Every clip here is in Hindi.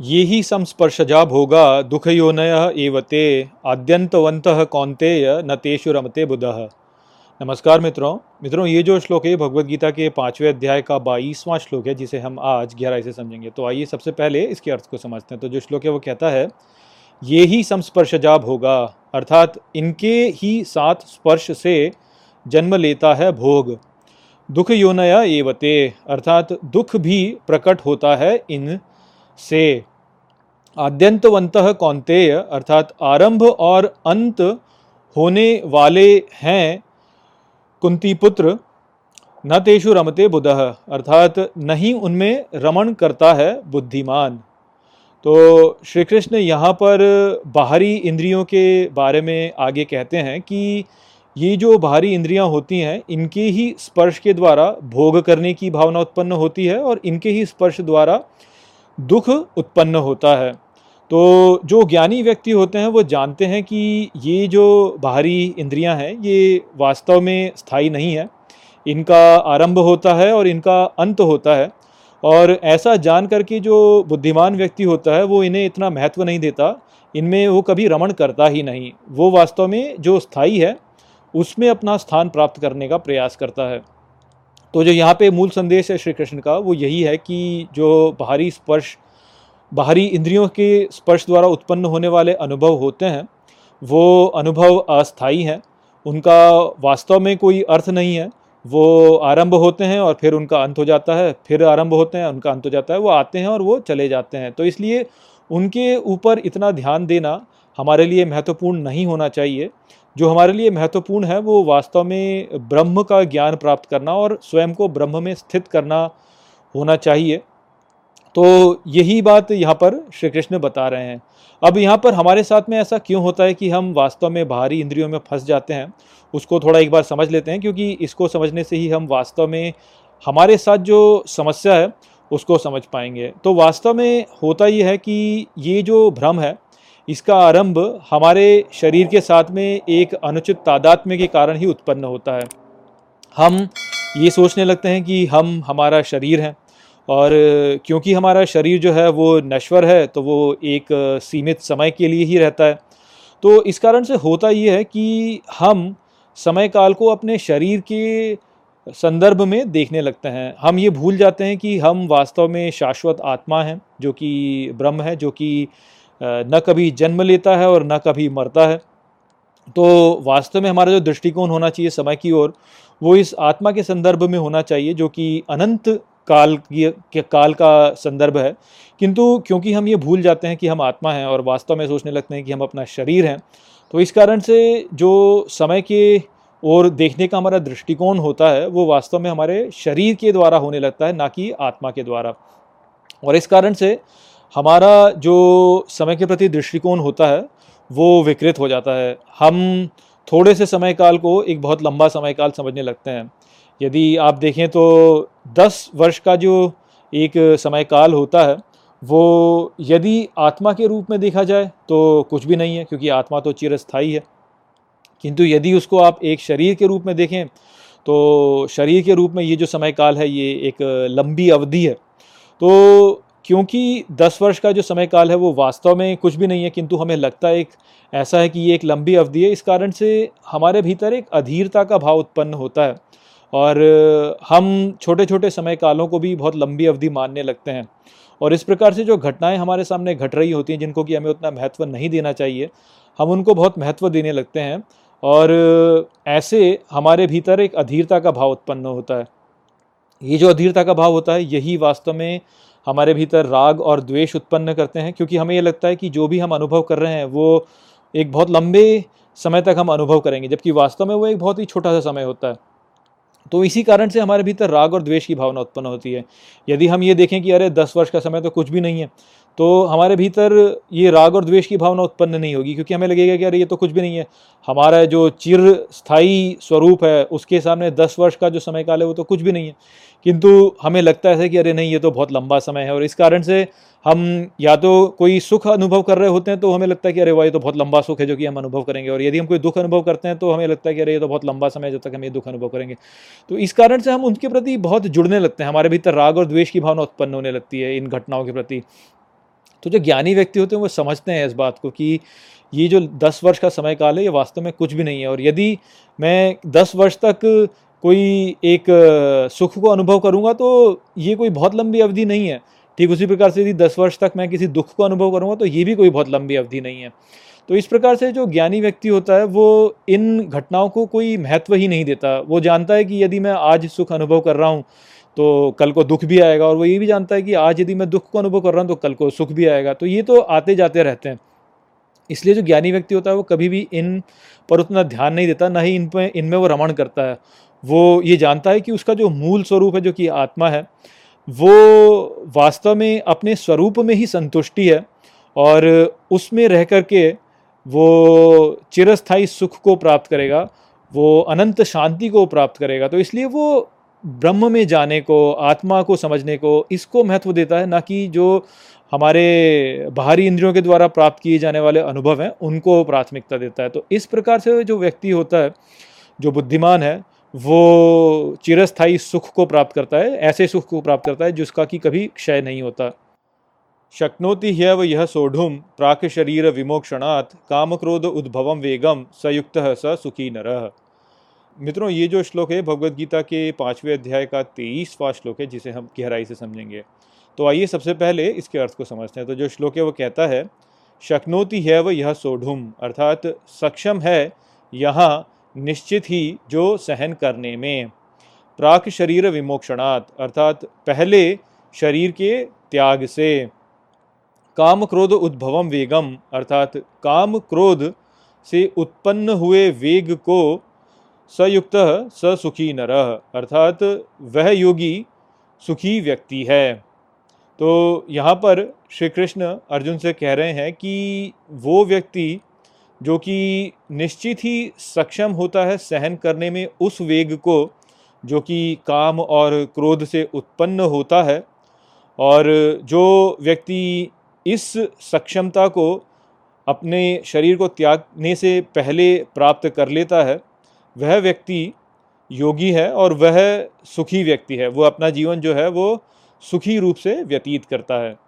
ये ही संस्पर्शजा भोगा दुखयोनय एवते आद्यंतवंत कौंतेय न तेषु रमते बुध। नमस्कार मित्रों मित्रों, ये जो श्लोक है भगवत गीता के पाँचवें अध्याय का बाईसवां श्लोक है, जिसे हम आज गहराई से समझेंगे। तो आइए सबसे पहले इसके अर्थ को समझते हैं। तो जो श्लोक है, वो कहता है ये ही संस्पर्शजा भोगा अर्थात इनके ही साथ स्पर्श से जन्म लेता है भोग। दुख योनया एवते अर्थात दुख भी प्रकट होता है इन से। आद्यंतवंत कौंतेय अर्थात आरंभ और अंत होने वाले हैं कुंती पुत्र न तेषु रमते बुध, अर्थात नहीं उनमें रमण करता है बुद्धिमान। तो श्री कृष्ण यहाँ पर बाहरी इंद्रियों के बारे में आगे कहते हैं कि ये जो बाहरी इंद्रियाँ होती हैं, इनके ही स्पर्श के द्वारा भोग करने की भावना उत्पन्न होती है और इनके ही स्पर्श द्वारा दुख उत्पन्न होता है। तो जो ज्ञानी व्यक्ति होते हैं, वो जानते हैं कि ये जो बाहरी इंद्रियाँ हैं, ये वास्तव में स्थायी नहीं है। इनका आरंभ होता है और इनका अंत होता है। और ऐसा जान करके जो बुद्धिमान व्यक्ति होता है, वो इन्हें इतना महत्व नहीं देता, इनमें वो कभी रमण करता ही नहीं। वो वास्तव में जो स्थायी है, उसमें अपना स्थान प्राप्त करने का प्रयास करता है। तो जो यहाँ पे मूल संदेश है श्री कृष्ण का, वो यही है कि जो बाहरी स्पर्श बाहरी इंद्रियों के स्पर्श द्वारा उत्पन्न होने वाले अनुभव होते हैं, वो अनुभव अस्थाई हैं, उनका वास्तव में कोई अर्थ नहीं है, वो आरंभ होते हैं और फिर उनका अंत हो जाता है, फिर आरंभ होते हैं, उनका अंत हो जाता है, वो आते हैं और वो चले जाते हैं। तो इसलिए उनके ऊपर इतना ध्यान देना हमारे लिए महत्वपूर्ण नहीं होना चाहिए। जो हमारे लिए महत्वपूर्ण है, वो वास्तव में ब्रह्म का ज्ञान प्राप्त करना और स्वयं को ब्रह्म में स्थित करना होना चाहिए। तो यही बात यहाँ पर श्री कृष्ण बता रहे हैं। अब यहाँ पर हमारे साथ में ऐसा क्यों होता है कि हम वास्तव में बाहरी इंद्रियों में फंस जाते हैं? उसको थोड़ा एक बार समझ लेते हैं, क्योंकि इसको समझने से ही हम वास्तव में हमारे साथ जो समस्या है, उसको समझ पाएँगे। तो वास्तव में होता ये है कि ये जो भ्रम है, इसका आरंभ हमारे शरीर के साथ में एक अनुचित तादात्म्य के कारण ही उत्पन्न होता है। हम ये सोचने लगते हैं कि हम, हमारा शरीर हैं और क्योंकि हमारा शरीर जो है वो नश्वर है तो वो एक सीमित समय के लिए ही रहता है। तो इस कारण से होता ये है कि हम समय काल को अपने शरीर के संदर्भ में देखने लगते हैं। हम ये भूल जाते हैं कि हम वास्तव में शाश्वत आत्मा हैं, जो कि ब्रह्म है, जो कि न कभी जन्म लेता है और न कभी मरता है। तो वास्तव में हमारा जो दृष्टिकोण होना चाहिए समय की ओर, वो इस आत्मा के संदर्भ में होना चाहिए, जो कि अनंत काल के काल का संदर्भ है। किंतु क्योंकि हम ये भूल जाते हैं कि हम आत्मा हैं और वास्तव में सोचने लगते हैं कि हम अपना शरीर हैं तो इस कारण से जो समय के ओर देखने का हमारा दृष्टिकोण होता है, वो वास्तव में हमारे शरीर के द्वारा होने लगता है, ना कि आत्मा के द्वारा। और इस कारण से हमारा जो समय के प्रति दृष्टिकोण होता है, वो विकृत हो जाता है। हम थोड़े से समय काल को एक बहुत लंबा समय काल समझने लगते हैं। यदि आप देखें तो दस वर्ष का जो एक समय काल होता है, वो यदि आत्मा के रूप में देखा जाए तो कुछ भी नहीं है, क्योंकि आत्मा तो चिरस्थाई है। किंतु यदि उसको आप एक शरीर के रूप में देखें तो शरीर के रूप में ये जो समय काल है, ये एक लंबी अवधि है। तो क्योंकि दस वर्ष का जो समय काल है, वो वास्तव में कुछ भी नहीं है, किंतु हमें लगता है एक, ऐसा है कि ये एक लंबी अवधि है। इस कारण से हमारे भीतर एक अधीरता का भाव उत्पन्न होता है। और हम छोटे छोटे समय कालों को भी बहुत लंबी अवधि मानने लगते हैं। और इस प्रकार से जो घटनाएँ हमारे सामने घट रही होती हैं, जिनको कि हमें उतना महत्व नहीं देना चाहिए, हम उनको बहुत महत्व देने लगते हैं। और ऐसे हमारे भीतर एक अधीरता का भाव उत्पन्न होता है। ये जो अधीरता का भाव होता है, यही वास्तव में हमारे भीतर राग और द्वेष उत्पन्न करते हैं, क्योंकि हमें ये लगता है कि जो भी हम अनुभव कर रहे हैं, वो एक बहुत लंबे समय तक हम अनुभव करेंगे, जबकि वास्तव में वो एक बहुत ही छोटा सा समय होता है। तो इसी कारण से हमारे भीतर राग और द्वेष की भावना उत्पन्न होती है। यदि हम ये देखें कि अरे, दस वर्ष का समय तो कुछ भी नहीं है तो हमारे भीतर ये राग और द्वेष की भावना उत्पन्न नहीं होगी, क्योंकि हमें लगेगा कि अरे, ये तो कुछ भी नहीं है। हमारा जो चिर स्थायी स्वरूप है, उसके सामने दस वर्ष का जो समय काल है, वो तो कुछ भी नहीं है। किंतु हमें लगता है कि अरे, नहीं, ये तो बहुत लंबा समय है, और इस कारण से हम या तो कोई सुख अनुभव कर रहे होते हैं तो हमें लगता है कि अरे वाह, ये तो बहुत लंबा सुख है जो कि हम अनुभव करेंगे। और यदि हम कोई दुख अनुभव करते हैं तो हमें लगता है कि अरे, ये तो बहुत लंबा समय जब तक हम ये दुख अनुभव करेंगे। तो इस कारण से हम उनके प्रति बहुत जुड़ने लगते हैं। हमारे भीतर राग और द्वेष की भावना उत्पन्न होने लगती है इन घटनाओं के प्रति। तो जो ज्ञानी व्यक्ति होते हैं वो समझते हैं इस बात को कि ये जो दस वर्ष का समय काल है, ये वास्तव में कुछ भी नहीं है। और यदि मैं दस वर्ष तक कोई एक सुख को अनुभव करूँगा तो ये कोई बहुत लंबी अवधि नहीं है। ठीक उसी प्रकार से यदि दस वर्ष तक मैं किसी दुख को अनुभव करूँगा तो ये भी कोई बहुत लंबी अवधि नहीं है। तो इस प्रकार से जो ज्ञानी व्यक्ति होता है, वो इन घटनाओं को कोई महत्व ही नहीं देता। वो जानता है कि यदि मैं आज सुख अनुभव कर रहा हूँ तो कल को दुख भी आएगा, और वो ये भी जानता है कि आज यदि मैं दुख को अनुभव कर रहा हूँ तो कल को सुख भी आएगा। तो ये तो आते जाते रहते हैं। इसलिए जो ज्ञानी व्यक्ति होता है, वो कभी भी इन पर उतना ध्यान नहीं देता, ना ही इन पर इनमें वो रमण करता है। वो ये जानता है कि उसका जो मूल स्वरूप है, जो कि आत्मा है वो वास्तव में अपने स्वरूप में ही संतुष्टि है और उसमें रह कर के वो चिरस्थायी सुख को प्राप्त करेगा, वो अनंत शांति को प्राप्त करेगा। तो इसलिए वो ब्रह्म में जाने को, आत्मा को समझने को, इसको महत्व देता है, ना कि जो हमारे बाहरी इंद्रियों के द्वारा प्राप्त किए जाने वाले अनुभव हैं, उनको प्राथमिकता देता है। तो इस प्रकार से जो व्यक्ति होता है, जो बुद्धिमान है वो चिरस्थायी सुख को प्राप्त करता है, ऐसे सुख को प्राप्त करता है जिसका कि कभी क्षय नहीं होता। शक्नोति ह्यव यह सोढ़ुम प्राक शरीर विमोक्षणात् काम क्रोध उद्भवम वेगम सयुक्त स सुखी नर। मित्रों, ये जो श्लोक है भगवत गीता के पाँचवें अध्याय का तेईसवा श्लोक है, जिसे हम गहराई से समझेंगे। तो आइए सबसे पहले इसके अर्थ को समझते हैं। तो जो श्लोक है, वो कहता है, शक्नोति है वह यह सोढ़ुम अर्थात सक्षम है, यहाँ निश्चित ही जो सहन करने में। प्राक शरीर विमोक्षणात्, अर्थात पहले शरीर के त्याग से। काम क्रोध उद्भवम वेगम, अर्थात काम क्रोध से उत्पन्न हुए वेग को सयुक्त स सुखी नर, अर्थात वह योगी सुखी व्यक्ति है। तो यहाँ पर श्री कृष्ण अर्जुन से कह रहे हैं कि वो व्यक्ति जो कि निश्चित ही सक्षम होता है सहन करने में उस वेग को, जो कि काम और क्रोध से उत्पन्न होता है। और जो व्यक्ति इस सक्षमता को अपने शरीर को त्यागने से पहले प्राप्त कर लेता है, वह व्यक्ति योगी है और वह सुखी व्यक्ति है। वो अपना जीवन जो है वो सुखी रूप से व्यतीत करता है।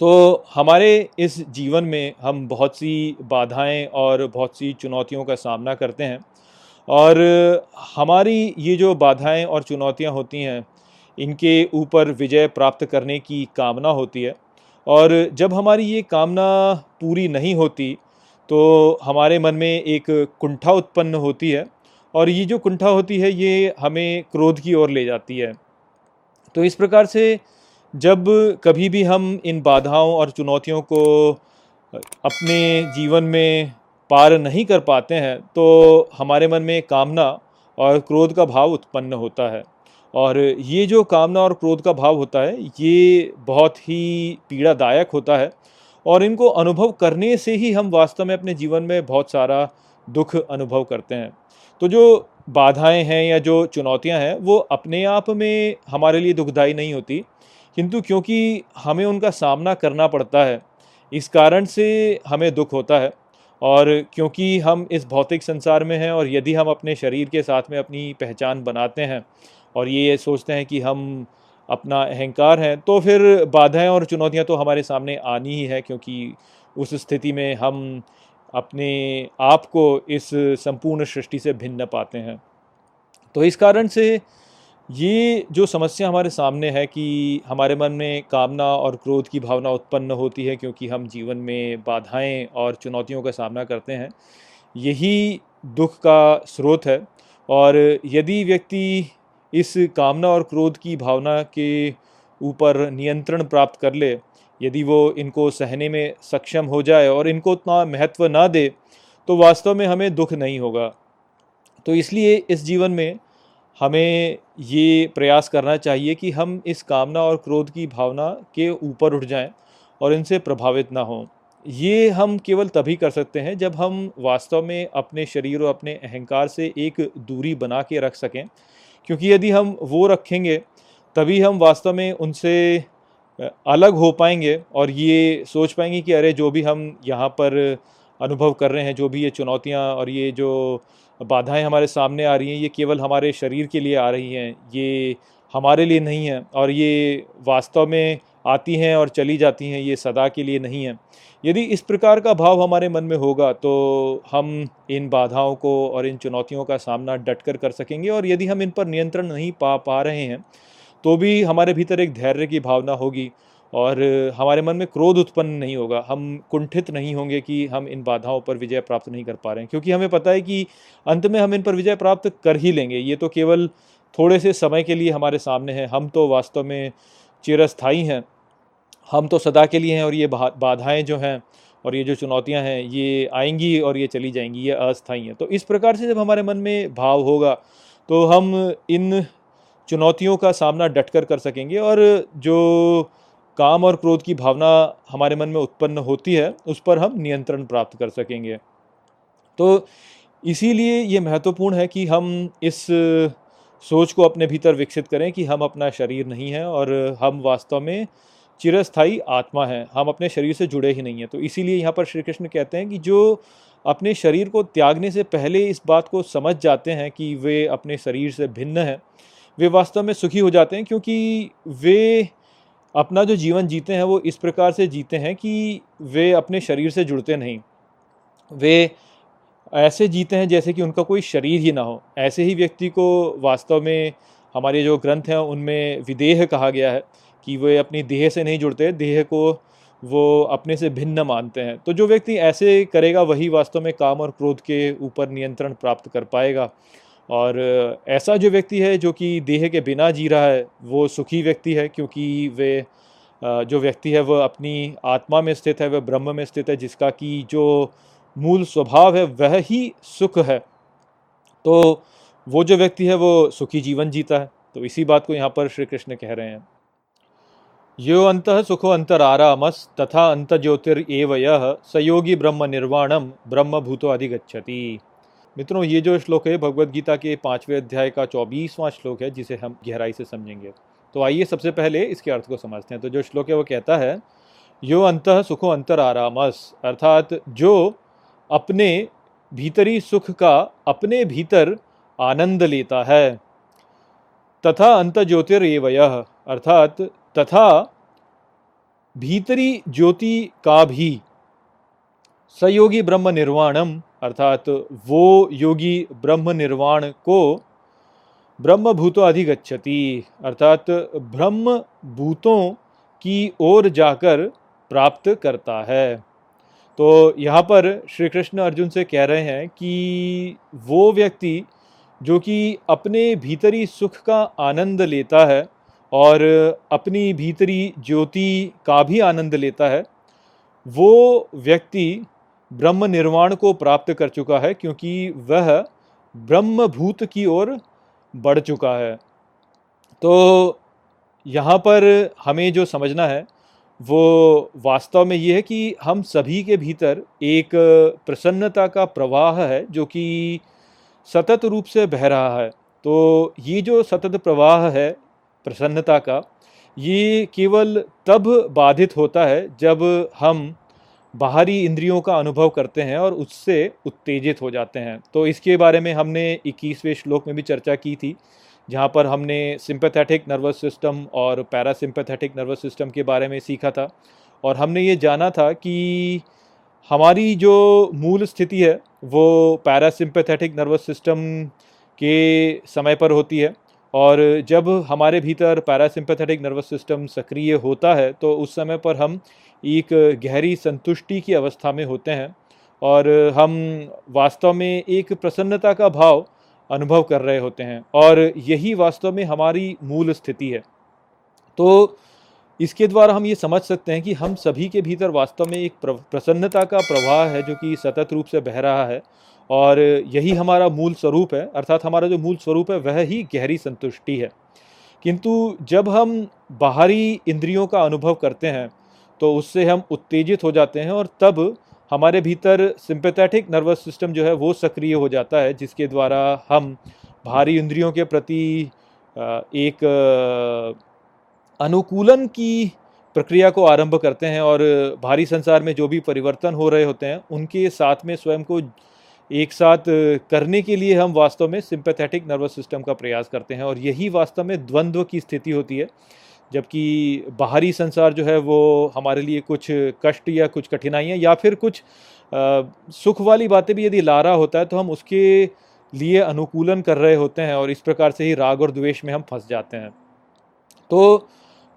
तो हमारे इस जीवन में हम बहुत सी बाधाएँ और बहुत सी चुनौतियों का सामना करते हैं। और हमारी ये जो बाधाएँ और चुनौतियाँ होती हैं, इनके ऊपर विजय प्राप्त करने की कामना होती है। और जब हमारी ये कामना पूरी नहीं होती तो हमारे मन में एक कुंठा उत्पन्न होती है और ये जो कुंठा होती है, ये हमें क्रोध की ओर ले जाती है। तो इस प्रकार से जब कभी भी हम इन बाधाओं और चुनौतियों को अपने जीवन में पार नहीं कर पाते हैं तो हमारे मन में कामना और क्रोध का भाव उत्पन्न होता है। और ये जो कामना और क्रोध का भाव होता है, ये बहुत ही पीड़ादायक होता है। और इनको अनुभव करने से ही हम वास्तव में अपने जीवन में बहुत सारा दुख अनुभव करते हैं। तो जो बाधाएँ हैं या जो चुनौतियाँ हैं, वो अपने आप में हमारे लिए दुखदाई नहीं होती। किंतु क्योंकि हमें उनका सामना करना पड़ता है, इस कारण से हमें दुख होता है। और क्योंकि हम इस भौतिक संसार में हैं और यदि हम अपने शरीर के साथ में अपनी पहचान बनाते हैं और ये सोचते हैं कि हम अपना अहंकार हैं तो फिर बाधाएँ और चुनौतियाँ तो हमारे सामने आनी ही है, क्योंकि उस स्थिति में हम अपने आप को इस संपूर्ण सृष्टि से भिन्न पाते हैं। तो इस कारण से ये जो समस्या हमारे सामने है कि हमारे मन में कामना और क्रोध की भावना उत्पन्न होती है क्योंकि हम जीवन में बाधाएँ और चुनौतियों का सामना करते हैं, यही दुख का स्रोत है। और यदि व्यक्ति इस कामना और क्रोध की भावना के ऊपर नियंत्रण प्राप्त कर ले, यदि वो इनको सहने में सक्षम हो जाए और इनको उतना महत्व ना दे तो वास्तव में हमें दुख नहीं होगा। तो इसलिए इस जीवन में हमें ये प्रयास करना चाहिए कि हम इस कामना और क्रोध की भावना के ऊपर उठ जाएँ और इनसे प्रभावित ना हों। ये हम केवल तभी कर सकते हैं जब हम वास्तव में अपने शरीर और अपने अहंकार से एक दूरी बना के रख सकें, क्योंकि यदि हम वो रखेंगे, तभी हम वास्तव में उनसे अलग हो पाएँगे और ये सोच पाएँगे कि अरे, जो भी हम यहाँ पर अनुभव कर रहे हैं, जो भी ये चुनौतियाँ और ये जो बाधाएँ हमारे सामने आ रही हैं, ये केवल हमारे शरीर के लिए आ रही हैं, ये हमारे लिए नहीं है और ये वास्तव में आती हैं और चली जाती हैं, ये सदा के लिए नहीं है। यदि इस प्रकार का भाव हमारे मन में होगा तो हम इन बाधाओं को और इन चुनौतियों का सामना डट कर कर सकेंगे और यदि हम इन पर नियंत्रण नहीं पा पा रहे हैं तो भी हमारे भीतर एक धैर्य की भावना होगी। और हमारे मन में क्रोध उत्पन्न नहीं होगा, हम कुंठित नहीं होंगे कि हम इन बाधाओं पर विजय प्राप्त नहीं कर पा रहे हैं, क्योंकि हमें पता है कि अंत में हम इन पर विजय प्राप्त कर ही लेंगे। ये तो केवल थोड़े से समय के लिए हमारे सामने है। हम तो वास्तव में चिरस्थाई हैं। हम तो सदा के लिए हैं और ये बाधाएँ जो हैं और ये जो चुनौतियाँ हैं, ये आएँगी और ये चली जाएँगी, ये अस्थाई हैं। तो इस प्रकार से जब हमारे मन में भाव होगा तो हम इन चुनौतियों का सामना डट कर कर सकेंगे और जो काम और क्रोध की भावना हमारे मन में उत्पन्न होती है, उस पर हम नियंत्रण प्राप्त कर सकेंगे। तो इसीलिए ये महत्वपूर्ण है कि हम इस सोच को अपने भीतर विकसित करें कि हम अपना शरीर नहीं हैं और हम वास्तव में चिरस्थाई आत्मा है, हम अपने शरीर से जुड़े ही नहीं हैं। तो इसीलिए यहाँ पर श्री कृष्ण कहते हैं कि जो अपने शरीर को त्यागने से पहले इस बात को समझ जाते हैं कि वे अपने शरीर से भिन्न हैं, वे वास्तव में सुखी हो जाते हैं क्योंकि वे अपना जो जीवन जीते हैं, वो इस प्रकार से जीते हैं कि वे अपने शरीर से जुड़ते नहीं। वे ऐसे जीते हैं जैसे कि उनका कोई शरीर ही ना हो। ऐसे ही व्यक्ति को वास्तव में हमारे जो ग्रंथ हैं, उनमें विदेह कहा गया है कि वे अपनी देह से नहीं जुड़ते, देह को वो अपने से भिन्न मानते हैं। तो जो व्यक्ति ऐसे करेगा, वही वास्तव में काम और क्रोध के ऊपर नियंत्रण प्राप्त कर पाएगा। और ऐसा जो व्यक्ति है जो कि देह के बिना जी रहा है, वो सुखी व्यक्ति है क्योंकि वे जो व्यक्ति है वह अपनी आत्मा में स्थित है, वह ब्रह्म में स्थित है, जिसका कि जो मूल स्वभाव है वह ही सुख है। तो वो जो व्यक्ति है वो सुखी जीवन जीता है। तो इसी बात को यहाँ पर श्री कृष्ण कह रहे हैं। यो अंत सुखो अंतरारामस तथा अंत ज्योतिर्व यह सयोगी ब्रह्म निर्वाणम ब्रह्म भूतो अधिगछति मित्रों, ये जो श्लोक है भगवत गीता के पाँचवें अध्याय का चौबीसवां श्लोक है, जिसे हम गहराई से समझेंगे। तो आइए सबसे पहले इसके अर्थ को समझते हैं। तो जो श्लोक है, वो कहता है, यो अंत सुखो अंतर आरामस अर्थात जो अपने भीतरी सुख का अपने भीतर आनंद लेता है, तथा अंत ज्योतिर्व अर्थात तथा भीतरी ज्योति का भी सयोगी ब्रह्म निर्वाणम अर्थात वो योगी ब्रह्म निर्वाण को ब्रह्म भूतो अधिगछति अर्थात ब्रह्म भूतों की ओर जाकर प्राप्त करता है। तो यहाँ पर श्री कृष्ण अर्जुन से कह रहे हैं कि वो व्यक्ति जो कि अपने भीतरी सुख का आनंद लेता है और अपनी भीतरी ज्योति का भी आनंद लेता है, वो व्यक्ति ब्रह्म निर्वाण को प्राप्त कर चुका है, क्योंकि वह ब्रह्म भूत की ओर बढ़ चुका है। तो यहाँ पर हमें जो समझना है, वो वास्तव में ये है कि हम सभी के भीतर एक प्रसन्नता का प्रवाह है, जो कि सतत रूप से बह रहा है। तो ये जो सतत प्रवाह है, प्रसन्नता का, ये केवल तब बाधित होता है जब हम बाहरी इंद्रियों का अनुभव करते हैं और उससे उत्तेजित हो जाते हैं। तो इसके बारे में हमने 21वें श्लोक में भी चर्चा की थी, जहाँ पर हमने सिंपैथेटिक नर्वस सिस्टम और पैरासिम्पैथेटिक नर्वस सिस्टम के बारे में सीखा था। और हमने ये जाना था कि हमारी जो मूल स्थिति है, वो पैरासिम्पैथेटिक नर्वस सिस्टम के समय पर होती है और जब हमारे भीतर पैरासिम्पैथेटिक नर्वस सिस्टम सक्रिय होता है तो उस समय पर हम एक गहरी संतुष्टि की अवस्था में होते हैं और हम वास्तव में एक प्रसन्नता का भाव अनुभव कर रहे होते हैं और यही वास्तव में हमारी मूल स्थिति है। तो इसके द्वारा हम ये समझ सकते हैं कि हम सभी के भीतर वास्तव में एक प्रसन्नता का प्रवाह है जो कि सतत रूप से बह रहा है और यही हमारा मूल स्वरूप है, अर्थात हमारा जो मूल स्वरूप है वह ही गहरी संतुष्टि है। किंतु जब हम बाहरी इंद्रियों का अनुभव करते हैं तो उससे हम उत्तेजित हो जाते हैं और तब हमारे भीतर सिंपैथेटिक नर्वस सिस्टम जो है वो सक्रिय हो जाता है, जिसके द्वारा हम भारी इंद्रियों के प्रति एक अनुकूलन की प्रक्रिया को आरंभ करते हैं और भारी संसार में जो भी परिवर्तन हो रहे होते हैं, उनके साथ में स्वयं को एक साथ करने के लिए हम वास्तव में सिंपैथेटिक नर्वस सिस्टम का प्रयास करते हैं और यही वास्तव में द्वंद्व की स्थिति होती है। जबकि बाहरी संसार जो है वो हमारे लिए कुछ कष्ट या कुछ कठिनाइयाँ या फिर कुछ आ, सुख वाली बातें भी यदि ला रहा होता है तो हम उसके लिए अनुकूलन कर रहे होते हैं और इस प्रकार से ही राग और द्वेष में हम फंस जाते हैं। तो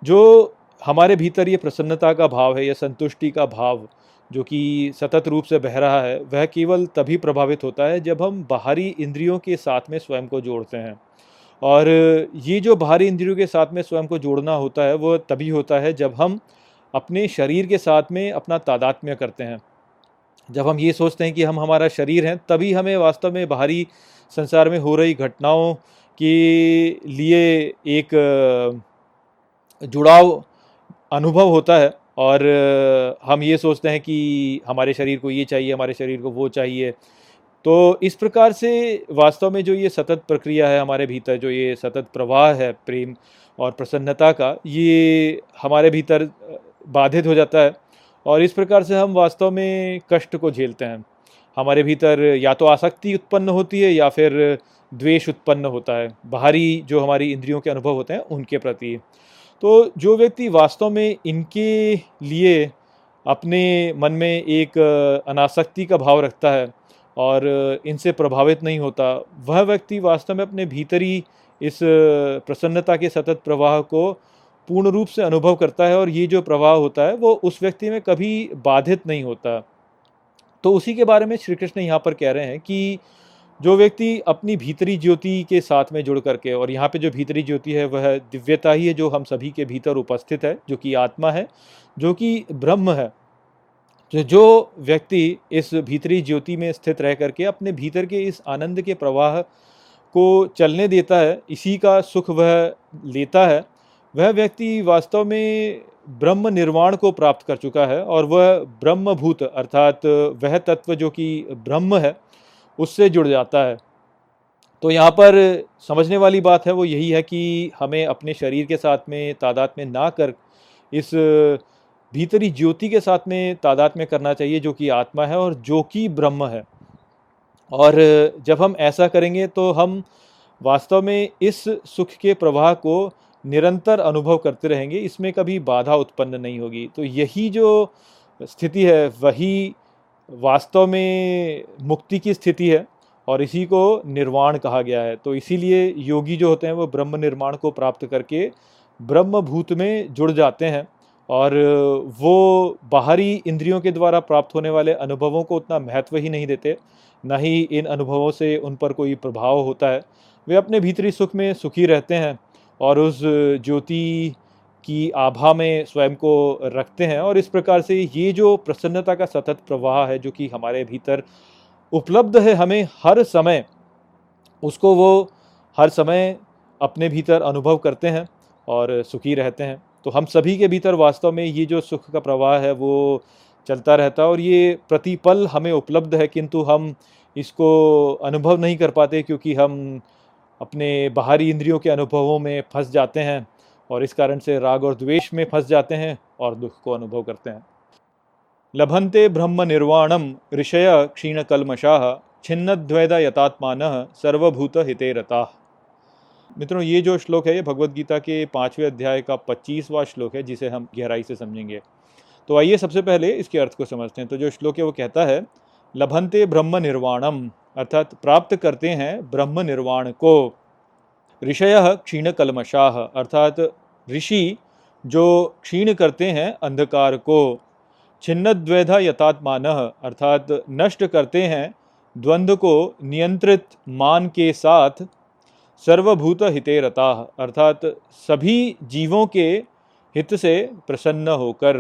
जो हमारे भीतर ये प्रसन्नता का भाव है या संतुष्टि का भाव जो कि सतत रूप से बह रहा है वह केवल तभी प्रभावित होता है जब हम बाहरी इंद्रियों के साथ में स्वयं को जोड़ते हैं। और ये जो बाहरी इंद्रियों के साथ में स्वयं को जोड़ना होता है, वो तभी होता है जब हम अपने शरीर के साथ में अपना तादात्म्य करते हैं। जब हम ये सोचते हैं कि हम हमारा शरीर हैं, तभी हमें वास्तव में बाहरी संसार में हो रही घटनाओं के लिए एक जुड़ाव अनुभव होता है और हम ये सोचते हैं कि हमारे शरीर को ये चाहिए, हमारे शरीर को वो चाहिए। तो इस प्रकार से वास्तव में जो ये सतत प्रक्रिया है, हमारे भीतर जो ये सतत प्रवाह है प्रेम और प्रसन्नता का, ये हमारे भीतर बाधित हो जाता है और इस प्रकार से हम वास्तव में कष्ट को झेलते हैं। हमारे भीतर या तो आसक्ति उत्पन्न होती है या फिर द्वेष उत्पन्न होता है, बाहरी जो हमारी इंद्रियों के अनुभव होते हैं, उनके प्रति। तो जो व्यक्ति वास्तव में इनके लिए अपने मन में एक अनासक्ति का भाव रखता है और इनसे प्रभावित नहीं होता। वह व्यक्ति वास्तव में अपने भीतरी इस प्रसन्नता के सतत प्रवाह को पूर्ण रूप से अनुभव करता है और ये जो प्रवाह होता है, वो उस व्यक्ति में कभी बाधित नहीं होता। तो उसी के बारे में श्री कृष्ण यहाँ पर कह रहे हैं कि जो व्यक्ति अपनी भीतरी ज्योति के साथ में जुड़ करके, और यहाँ पे जो भीतरी ज्योति है, वह दिव्यता ही है, जो हम सभी के भीतर उपस्थित है, जो कि आत्मा है, जो कि ब्रह्म है तो जो व्यक्ति इस भीतरी ज्योति में स्थित रह करके अपने भीतर के इस आनंद के प्रवाह को चलने देता है, इसी का सुख वह लेता है, वह व्यक्ति वास्तव में ब्रह्म निर्वाण को प्राप्त कर चुका है और वह ब्रह्मभूत अर्थात वह तत्व जो कि ब्रह्म है, उससे जुड़ जाता है। तो यहाँ पर समझने वाली बात है, वो यही है कि हमें अपने शरीर के साथ में, तादाद में ना कर इस भीतरी ज्योति के साथ में तादाद में करना चाहिए, जो कि आत्मा है और जो कि ब्रह्म है। और जब हम ऐसा करेंगे तो हम वास्तव में इस सुख के प्रवाह को निरंतर अनुभव करते रहेंगे। इसमें कभी बाधा उत्पन्न नहीं होगी। तो यही जो स्थिति है, वही वास्तव में मुक्ति की स्थिति है और इसी को निर्वाण कहा गया है। तो इसीलिए योगी जो होते हैं, वो ब्रह्म निर्माण को प्राप्त करके ब्रह्म भूत में जुड़ जाते हैं। और वो बाहरी इंद्रियों के द्वारा प्राप्त होने वाले अनुभवों को उतना महत्व ही नहीं देते, न ही इन अनुभवों से उन पर कोई प्रभाव होता है। वे अपने भीतरी सुख में सुखी रहते हैं और उस ज्योति की आभा में स्वयं को रखते हैं और इस प्रकार से ये जो प्रसन्नता का सतत प्रवाह है जो कि हमारे भीतर उपलब्ध है हमें हर समय, उसको वो हर समय अपने भीतर अनुभव करते हैं और सुखी रहते हैं। तो हम सभी के भीतर वास्तव में ये जो सुख का प्रवाह है, वो चलता रहता है और ये प्रतिपल हमें उपलब्ध है, किंतु हम इसको अनुभव नहीं कर पाते क्योंकि हम अपने बाहरी इंद्रियों के अनुभवों में फंस जाते हैं और इस कारण से राग और द्वेष में फंस जाते हैं और दुख को अनुभव करते हैं। लभंते ब्रह्म निर्वाणम ऋषय क्षीण कलमशाह छिन्न द्वैद यतात्मान सर्वभूत हिते रता। मित्रों, ये जो श्लोक है, ये भगवत गीता के पाँचवें अध्याय का पच्चीसवा श्लोक है, जिसे हम गहराई से समझेंगे। तो आइए सबसे पहले इसके अर्थ को समझते हैं। तो जो श्लोक है, वो कहता है लभंते ब्रह्म निर्वाणम अर्थात प्राप्त करते हैं ब्रह्म निर्वाण को। ऋषय क्षीण कलमशाह अर्थात ऋषि जो क्षीण करते हैं अंधकार को। छिन्न द्वैधा यथात्मान अर्थात नष्ट करते हैं द्वंद्व को नियंत्रित मान के साथ सर्वभूत हिते रता अर्थात सभी जीवों के हित से प्रसन्न होकर।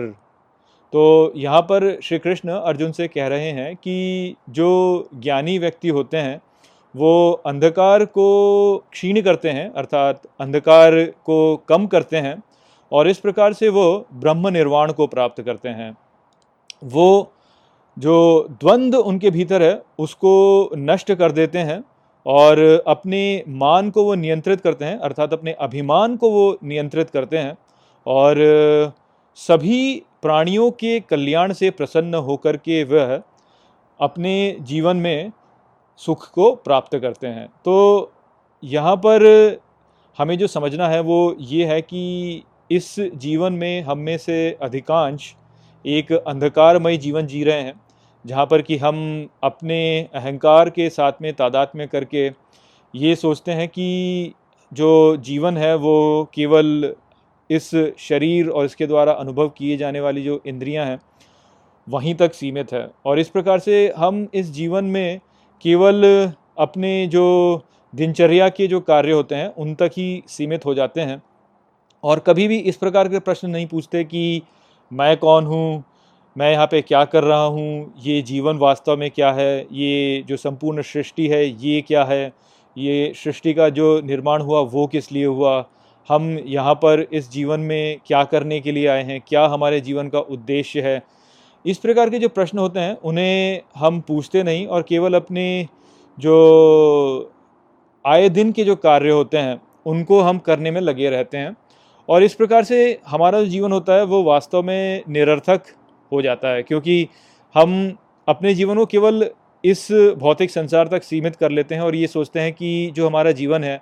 तो यहाँ पर श्री कृष्ण अर्जुन से कह रहे हैं कि जो ज्ञानी व्यक्ति होते हैं, वो अंधकार को क्षीण करते हैं, अर्थात अंधकार को कम करते हैं और इस प्रकार से वो ब्रह्म निर्वाण को प्राप्त करते हैं। वो जो द्वंद्व उनके भीतर है, उसको नष्ट कर देते हैं और अपने मान को वो नियंत्रित करते हैं, अर्थात अपने अभिमान को वो नियंत्रित करते हैं और सभी प्राणियों के कल्याण से प्रसन्न होकर के वह अपने जीवन में सुख को प्राप्त करते हैं। तो यहाँ पर हमें जो समझना है वो ये है कि इस जीवन में हम में से अधिकांश एक अंधकारमय जीवन जी रहे हैं। जहाँ पर कि हम अपने अहंकार के साथ में, तादाद में करके ये सोचते हैं कि जो जीवन है वो केवल इस शरीर और इसके द्वारा अनुभव किए जाने वाली जो इंद्रियाँ हैं, वहीं तक सीमित है। और इस प्रकार से हम इस जीवन में केवल अपने जो दिनचर्या के जो कार्य होते हैं, उन तक ही सीमित हो जाते हैं। और कभी भी इस प्रकार के प्रश्न नहीं पूछते कि मैं कौन हूँ मैं यहाँ पे क्या कर रहा हूँ? ये जीवन वास्तव में क्या है? ये जो संपूर्ण सृष्टि है, ये क्या है? ये सृष्टि का जो निर्माण हुआ, वो किस लिए हुआ? हम यहाँ पर इस जीवन में क्या करने के लिए आए हैं? क्या हमारे जीवन का उद्देश्य है? इस प्रकार के जो प्रश्न होते हैं, उन्हें हम पूछते नहीं और केवल अपने जो आए दिन के जो कार्य होते हैं, उनको हम करने में लगे रहते हैं। और इस प्रकार से हमारा जो जीवन होता है, वो वास्तव में निरर्थक हो जाता है, क्योंकि हम अपने जीवन को केवल इस भौतिक संसार तक सीमित कर लेते हैं और ये सोचते हैं कि जो हमारा जीवन है,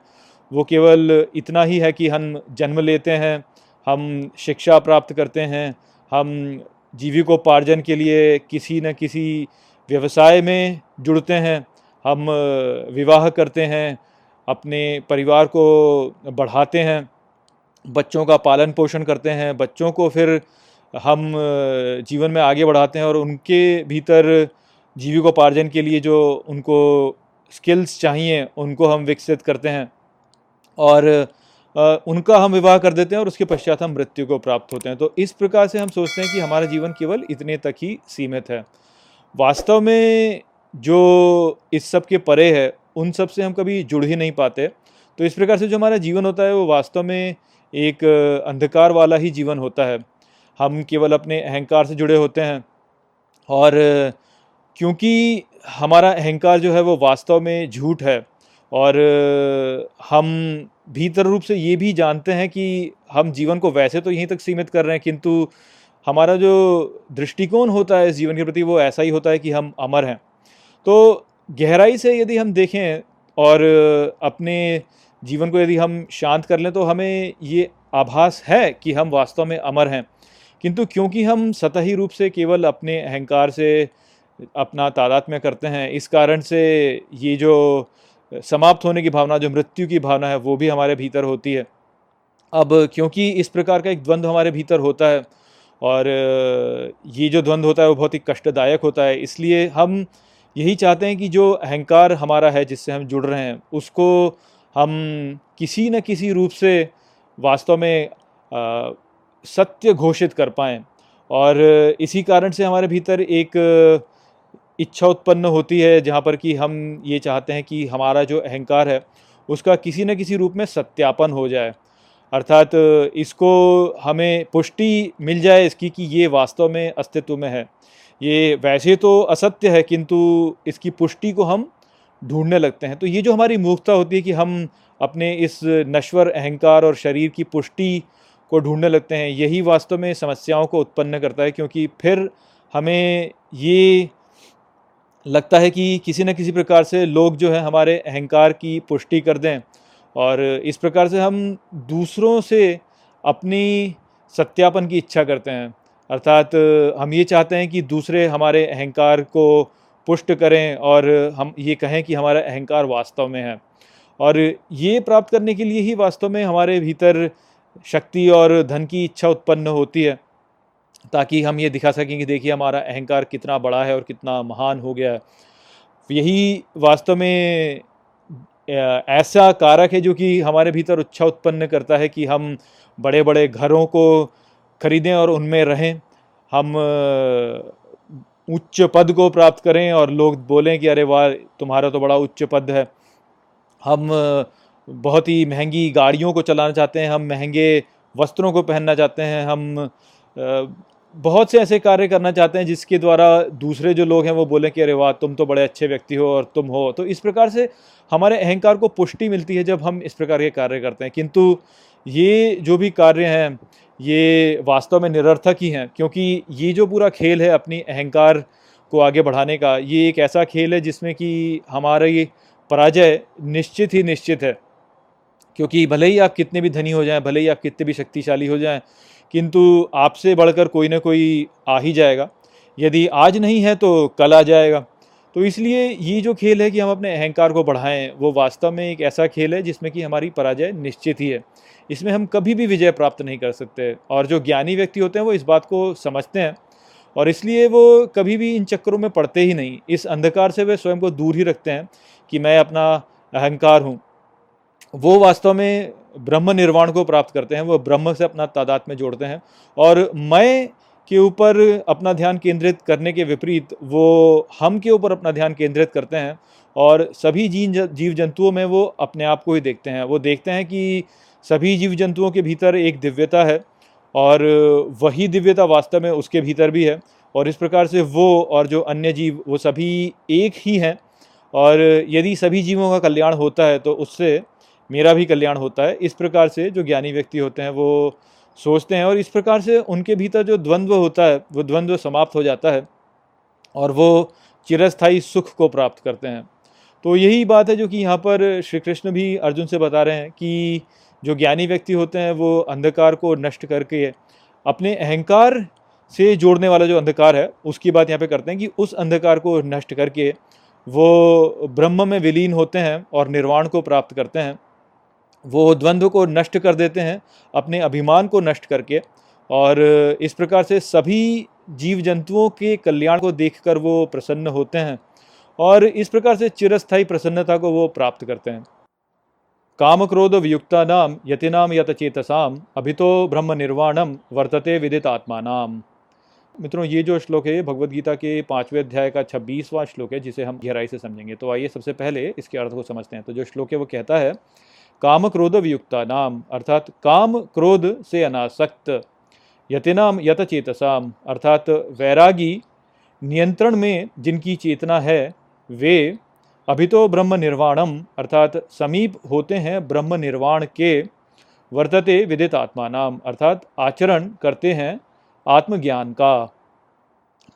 वो केवल इतना ही है कि हम जन्म लेते हैं, हम शिक्षा प्राप्त करते हैं, हम जीविकोपार्जन के लिए किसी न किसी व्यवसाय में जुड़ते हैं, हम विवाह करते हैं, अपने परिवार को बढ़ाते हैं, बच्चों का पालन पोषण करते हैं, बच्चों को फिर हम जीवन में आगे बढ़ाते हैं और उनके भीतर जीविकोपार्जन के लिए जो उनको स्किल्स चाहिए, उनको हम विकसित करते हैं। और उनका हम विवाह कर देते हैं और उसके पश्चात हम मृत्यु को प्राप्त होते हैं। तो इस प्रकार से हम सोचते हैं कि हमारा जीवन केवल इतने तक ही सीमित है। वास्तव में जो इस सब के परे है, उन सबसे हम कभी जुड़ ही नहीं पाते। तो इस प्रकार से जो हमारा जीवन होता है, वो वास्तव में एक अंधकार वाला ही जीवन होता है। हम केवल अपने अहंकार से जुड़े होते हैं। और क्योंकि हमारा अहंकार जो है वो वास्तव में झूठ है, और हम भीतर रूप से ये भी जानते हैं कि हम जीवन को वैसे तो यहीं तक सीमित कर रहे हैं, किंतु हमारा जो दृष्टिकोण होता है इस जीवन के प्रति वो ऐसा ही होता है कि हम अमर हैं। तो गहराई से यदि हम देखें और अपने जीवन को यदि हम शांत कर लें तो हमें ये आभास है कि हम वास्तव में अमर हैं। किंतु क्योंकि हम सतही रूप से केवल अपने अहंकार से अपना तादाद में करते हैं, इस कारण से ये जो समाप्त होने की भावना, जो मृत्यु की भावना है, वो भी हमारे भीतर होती है। अब क्योंकि इस प्रकार का एक द्वंद्व हमारे भीतर होता है और ये जो द्वंद्व होता है, वो बहुत ही कष्टदायक होता है। इसलिए हम यही चाहते हैं कि जो अहंकार हमारा है, जिससे हम जुड़ रहे हैं, उसको हम किसी न किसी रूप से वास्तव में सत्य घोषित कर पाएँ। और इसी कारण से हमारे भीतर एक इच्छा उत्पन्न होती है, जहाँ पर कि हम ये चाहते हैं कि हमारा जो अहंकार है, उसका किसी न किसी रूप में सत्यापन हो जाए। अर्थात इसको हमें पुष्टि मिल जाए इसकी कि ये वास्तव में अस्तित्व में है। ये वैसे तो असत्य है, किंतु इसकी पुष्टि को हम ढूँढने लगते हैं। तो ये जो हमारी मूर्खता होती है कि हम अपने इस नश्वर अहंकार और शरीर की पुष्टि को ढूँढने लगते हैं। यही वास्तव में समस्याओं को उत्पन्न करता है, क्योंकि फिर हमें ये लगता है कि किसी न किसी प्रकार से लोग जो है हमारे अहंकार की पुष्टि कर दें और इस प्रकार से हम दूसरों से अपनी सत्यापन की इच्छा करते हैं। अर्थात हम ये चाहते हैं कि दूसरे हमारे अहंकार को पुष्ट करें और हम ये कहें कि हमारा अहंकार वास्तव में है। और ये प्राप्त करने के लिए ही वास्तव में हमारे भीतर शक्ति और धन की इच्छा उत्पन्न होती है, ताकि हम ये दिखा सकें कि देखिए हमारा अहंकार कितना बड़ा है और कितना महान हो गया है। यही वास्तव में ऐसा कारक है जो कि हमारे भीतर इच्छा उत्पन्न करता है कि हम बड़े बड़े घरों को खरीदें और उनमें रहें। हम उच्च पद को प्राप्त करें और लोग बोलें कि अरे वाह, तुम्हारा तो बड़ा उच्च पद है। हम बहुत ही महँगी गाड़ियों को चलाना चाहते हैं, हम महँगे वस्त्रों को पहनना चाहते हैं, हम बहुत से ऐसे कार्य करना चाहते हैं जिसके द्वारा दूसरे जो लोग हैं वो बोलें कि अरे वाह, तुम तो बड़े अच्छे व्यक्ति हो और तुम हो। तो इस प्रकार से हमारे अहंकार को पुष्टि मिलती है जब हम इस प्रकार के कार्य करते हैं। किंतु ये जो भी कार्य हैं, ये वास्तव में निरर्थक ही हैं, क्योंकि ये जो पूरा खेल है अपनी अहंकार को आगे बढ़ाने का, ये एक ऐसा खेल है जिसमें कि हमारी पराजय निश्चित ही निश्चित है। क्योंकि भले ही आप कितने भी धनी हो जाएँ, भले ही आप कितने भी शक्तिशाली हो जाएँ, किंतु आपसे बढ़कर कोई ना कोई आ ही जाएगा। यदि आज नहीं है तो कल आ जाएगा। तो इसलिए ये जो खेल है कि हम अपने अहंकार को बढ़ाएँ, वो वास्तव में एक ऐसा खेल है जिसमें कि हमारी पराजय निश्चित ही है। इसमें हम कभी भी विजय प्राप्त नहीं कर सकते और जो ज्ञानी व्यक्ति होते हैं वो इस बात को समझते हैं और इसलिए वो कभी भी इन चक्करों में पड़ते ही नहीं। इस अंधकार से वे स्वयं को दूर ही रखते हैं कि मैं अपना अहंकार हूँ। वो वास्तव में ब्रह्म निर्वाण को प्राप्त करते हैं, वो ब्रह्म से अपना तादाद में जोड़ते हैं। और मैं के ऊपर अपना ध्यान केंद्रित करने के विपरीत, वो हम के ऊपर अपना ध्यान केंद्रित करते हैं और सभी जीव जीव जंतुओं में वो अपने आप को ही देखते हैं। वो देखते हैं कि सभी जीव जंतुओं के भीतर एक दिव्यता है और वही दिव्यता वास्तव में उसके भीतर भी है। और इस प्रकार से वो और जो अन्य जीव, वो सभी एक ही हैं। और यदि सभी जीवों का कल्याण होता है तो उससे मेरा भी कल्याण होता है। इस प्रकार से जो ज्ञानी व्यक्ति होते हैं, वो सोचते हैं और इस प्रकार से उनके भीतर जो द्वंद्व होता है, वो द्वंद्व समाप्त हो जाता है और वो चिरस्थायी सुख को प्राप्त करते हैं। तो यही बात है जो कि यहाँ पर श्री कृष्ण भी अर्जुन से बता रहे हैं कि जो ज्ञानी व्यक्ति होते हैं, वो अंधकार को नष्ट करके अपने अहंकार से जोड़ने वाला जो अंधकार है, उसकी बात यहाँ पे करते हैं कि उस अंधकार को नष्ट करके वो ब्रह्म में विलीन होते हैं और निर्वाण को प्राप्त करते हैं। वो द्वंद्व को नष्ट कर देते हैं, अपने अभिमान को नष्ट करके। और इस प्रकार से सभी जीव जंतुओं के कल्याण को देखकर वो प्रसन्न होते हैं और इस प्रकार से चिरस्थायी प्रसन्नता को वो प्राप्त करते हैं। काम क्रोध वियुक्ता नाम यतिनाम यत चेतसाम अभितो ब्रह्म निर्वाणम वर्तते विदित आत्मा नाम मित्रों, ये जो श्लोक है भगवत गीता के पाँचवें अध्याय का छब्बीसवां श्लोक है, जिसे हम गहराई से समझेंगे। तो आइए सबसे पहले इसके अर्थ को समझते हैं। तो जो श्लोक है, वो कहता है काम क्रोध वियुक्ता नाम अर्थात काम क्रोध से अनासक्त यतिनाम यत चेतसाम अर्थात वैरागी नियंत्रण में जिनकी चेतना है, वे अभी तो ब्रह्म निर्वाणम अर्थात समीप होते हैं ब्रह्म निर्वाण के वर्तते विदित आत्मा नाम अर्थात आचरण करते हैं आत्मज्ञान का।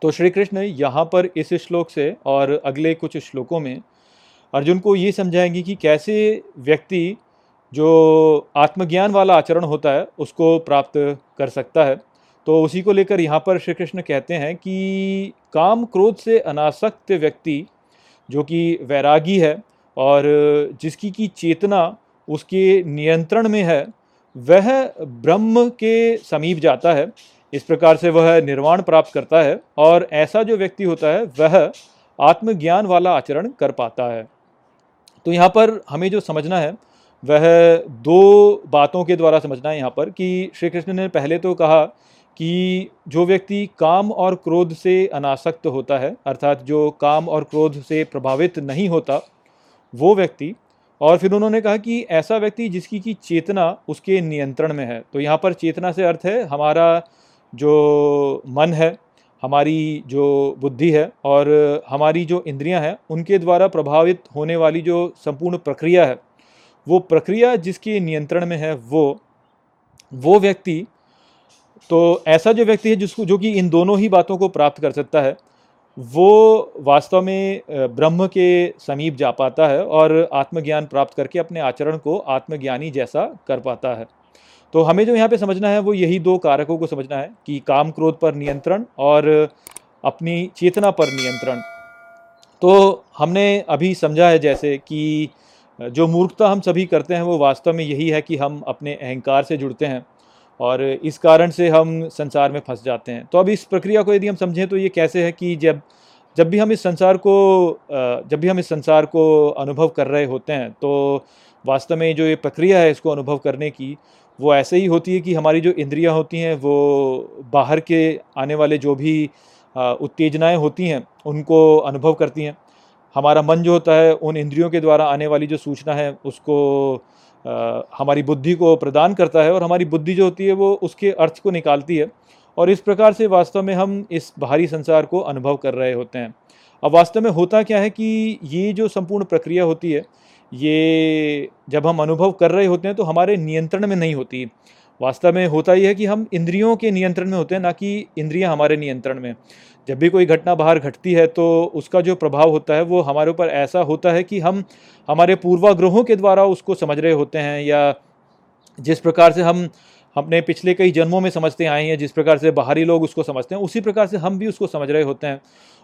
तो श्री कृष्ण यहाँ पर इस श्लोक से और अगले कुछ श्लोकों में अर्जुन को ये समझाएँगे कि कैसे व्यक्ति जो आत्मज्ञान वाला आचरण होता है, उसको प्राप्त कर सकता है। तो उसी को लेकर यहाँ पर श्री कृष्ण कहते हैं कि काम क्रोध से अनासक्त व्यक्ति, जो कि वैरागी है और जिसकी की चेतना उसके नियंत्रण में है, वह ब्रह्म के समीप जाता है। इस प्रकार से वह निर्वाण प्राप्त करता है और ऐसा जो व्यक्ति होता है, वह आत्मज्ञान वाला आचरण कर पाता है। तो यहाँ पर हमें जो समझना है वह दो बातों के द्वारा समझना है यहाँ पर कि श्री कृष्ण ने पहले तो कहा कि जो व्यक्ति काम और क्रोध से अनासक्त होता है, अर्थात जो काम और क्रोध से प्रभावित नहीं होता, वो व्यक्ति, और फिर उन्होंने कहा कि ऐसा व्यक्ति जिसकी की चेतना उसके नियंत्रण में है। तो यहाँ पर चेतना से अर्थ है हमारा जो मन है, हमारी जो बुद्धि है, और हमारी जो इंद्रियाँ हैं, उनके द्वारा प्रभावित होने वाली जो संपूर्ण प्रक्रिया है वो प्रक्रिया जिसके नियंत्रण में है, वो वो व्यक्ति तो ऐसा जो व्यक्ति है जिसको, जो कि इन दोनों ही बातों को प्राप्त कर सकता है, वो वास्तव में ब्रह्म के समीप जा पाता है और आत्मज्ञान प्राप्त करके अपने आचरण को आत्मज्ञानी जैसा कर पाता है। तो हमें जो यहाँ पे समझना है, वो यही दो कारकों को समझना है कि काम क्रोध पर नियंत्रण और अपनी चेतना पर नियंत्रण। तो हमने अभी समझा है जैसे कि जो मूर्खता हम सभी करते हैं वो वास्तव में यही है कि हम अपने अहंकार से जुड़ते हैं और इस कारण से हम संसार में फंस जाते हैं। तो अब इस प्रक्रिया को यदि हम समझें तो ये कैसे है कि जब जब भी हम इस संसार को जब भी हम इस संसार को अनुभव कर रहे होते हैं तो वास्तव में जो ये प्रक्रिया है इसको अनुभव करने की, वो ऐसे ही होती है कि हमारी जो इंद्रियाँ होती हैं वो बाहर के आने वाले जो भी उत्तेजनाएँ होती हैं उनको अनुभव करती हैं। हमारा मन जो होता है उन इंद्रियों के द्वारा आने वाली जो सूचना है उसको आ, हमारी बुद्धि को प्रदान करता है और हमारी बुद्धि जो होती है वो उसके अर्थ को निकालती है। और इस प्रकार से वास्तव में हम इस बाहरी संसार को अनुभव कर रहे होते हैं। अब वास्तव में होता क्या है कि ये जो संपूर्ण प्रक्रिया होती है ये जब हम अनुभव कर रहे होते हैं तो हमारे नियंत्रण में नहीं होती। वास्तव में होता ही है कि हम इंद्रियों के नियंत्रण में होते हैं, ना कि इंद्रियाँ हमारे नियंत्रण में। जब भी कोई घटना बाहर घटती है तो उसका जो प्रभाव होता है, वो हमारे ऊपर ऐसा होता है कि हम हमारे पूर्वाग्रहों के द्वारा उसको समझ रहे होते हैं, या जिस प्रकार से हम अपने पिछले कई जन्मों में समझते आए हैं, जिस प्रकार से बाहरी लोग उसको समझते हैं, उसी प्रकार से हम भी उसको समझ रहे होते हैं।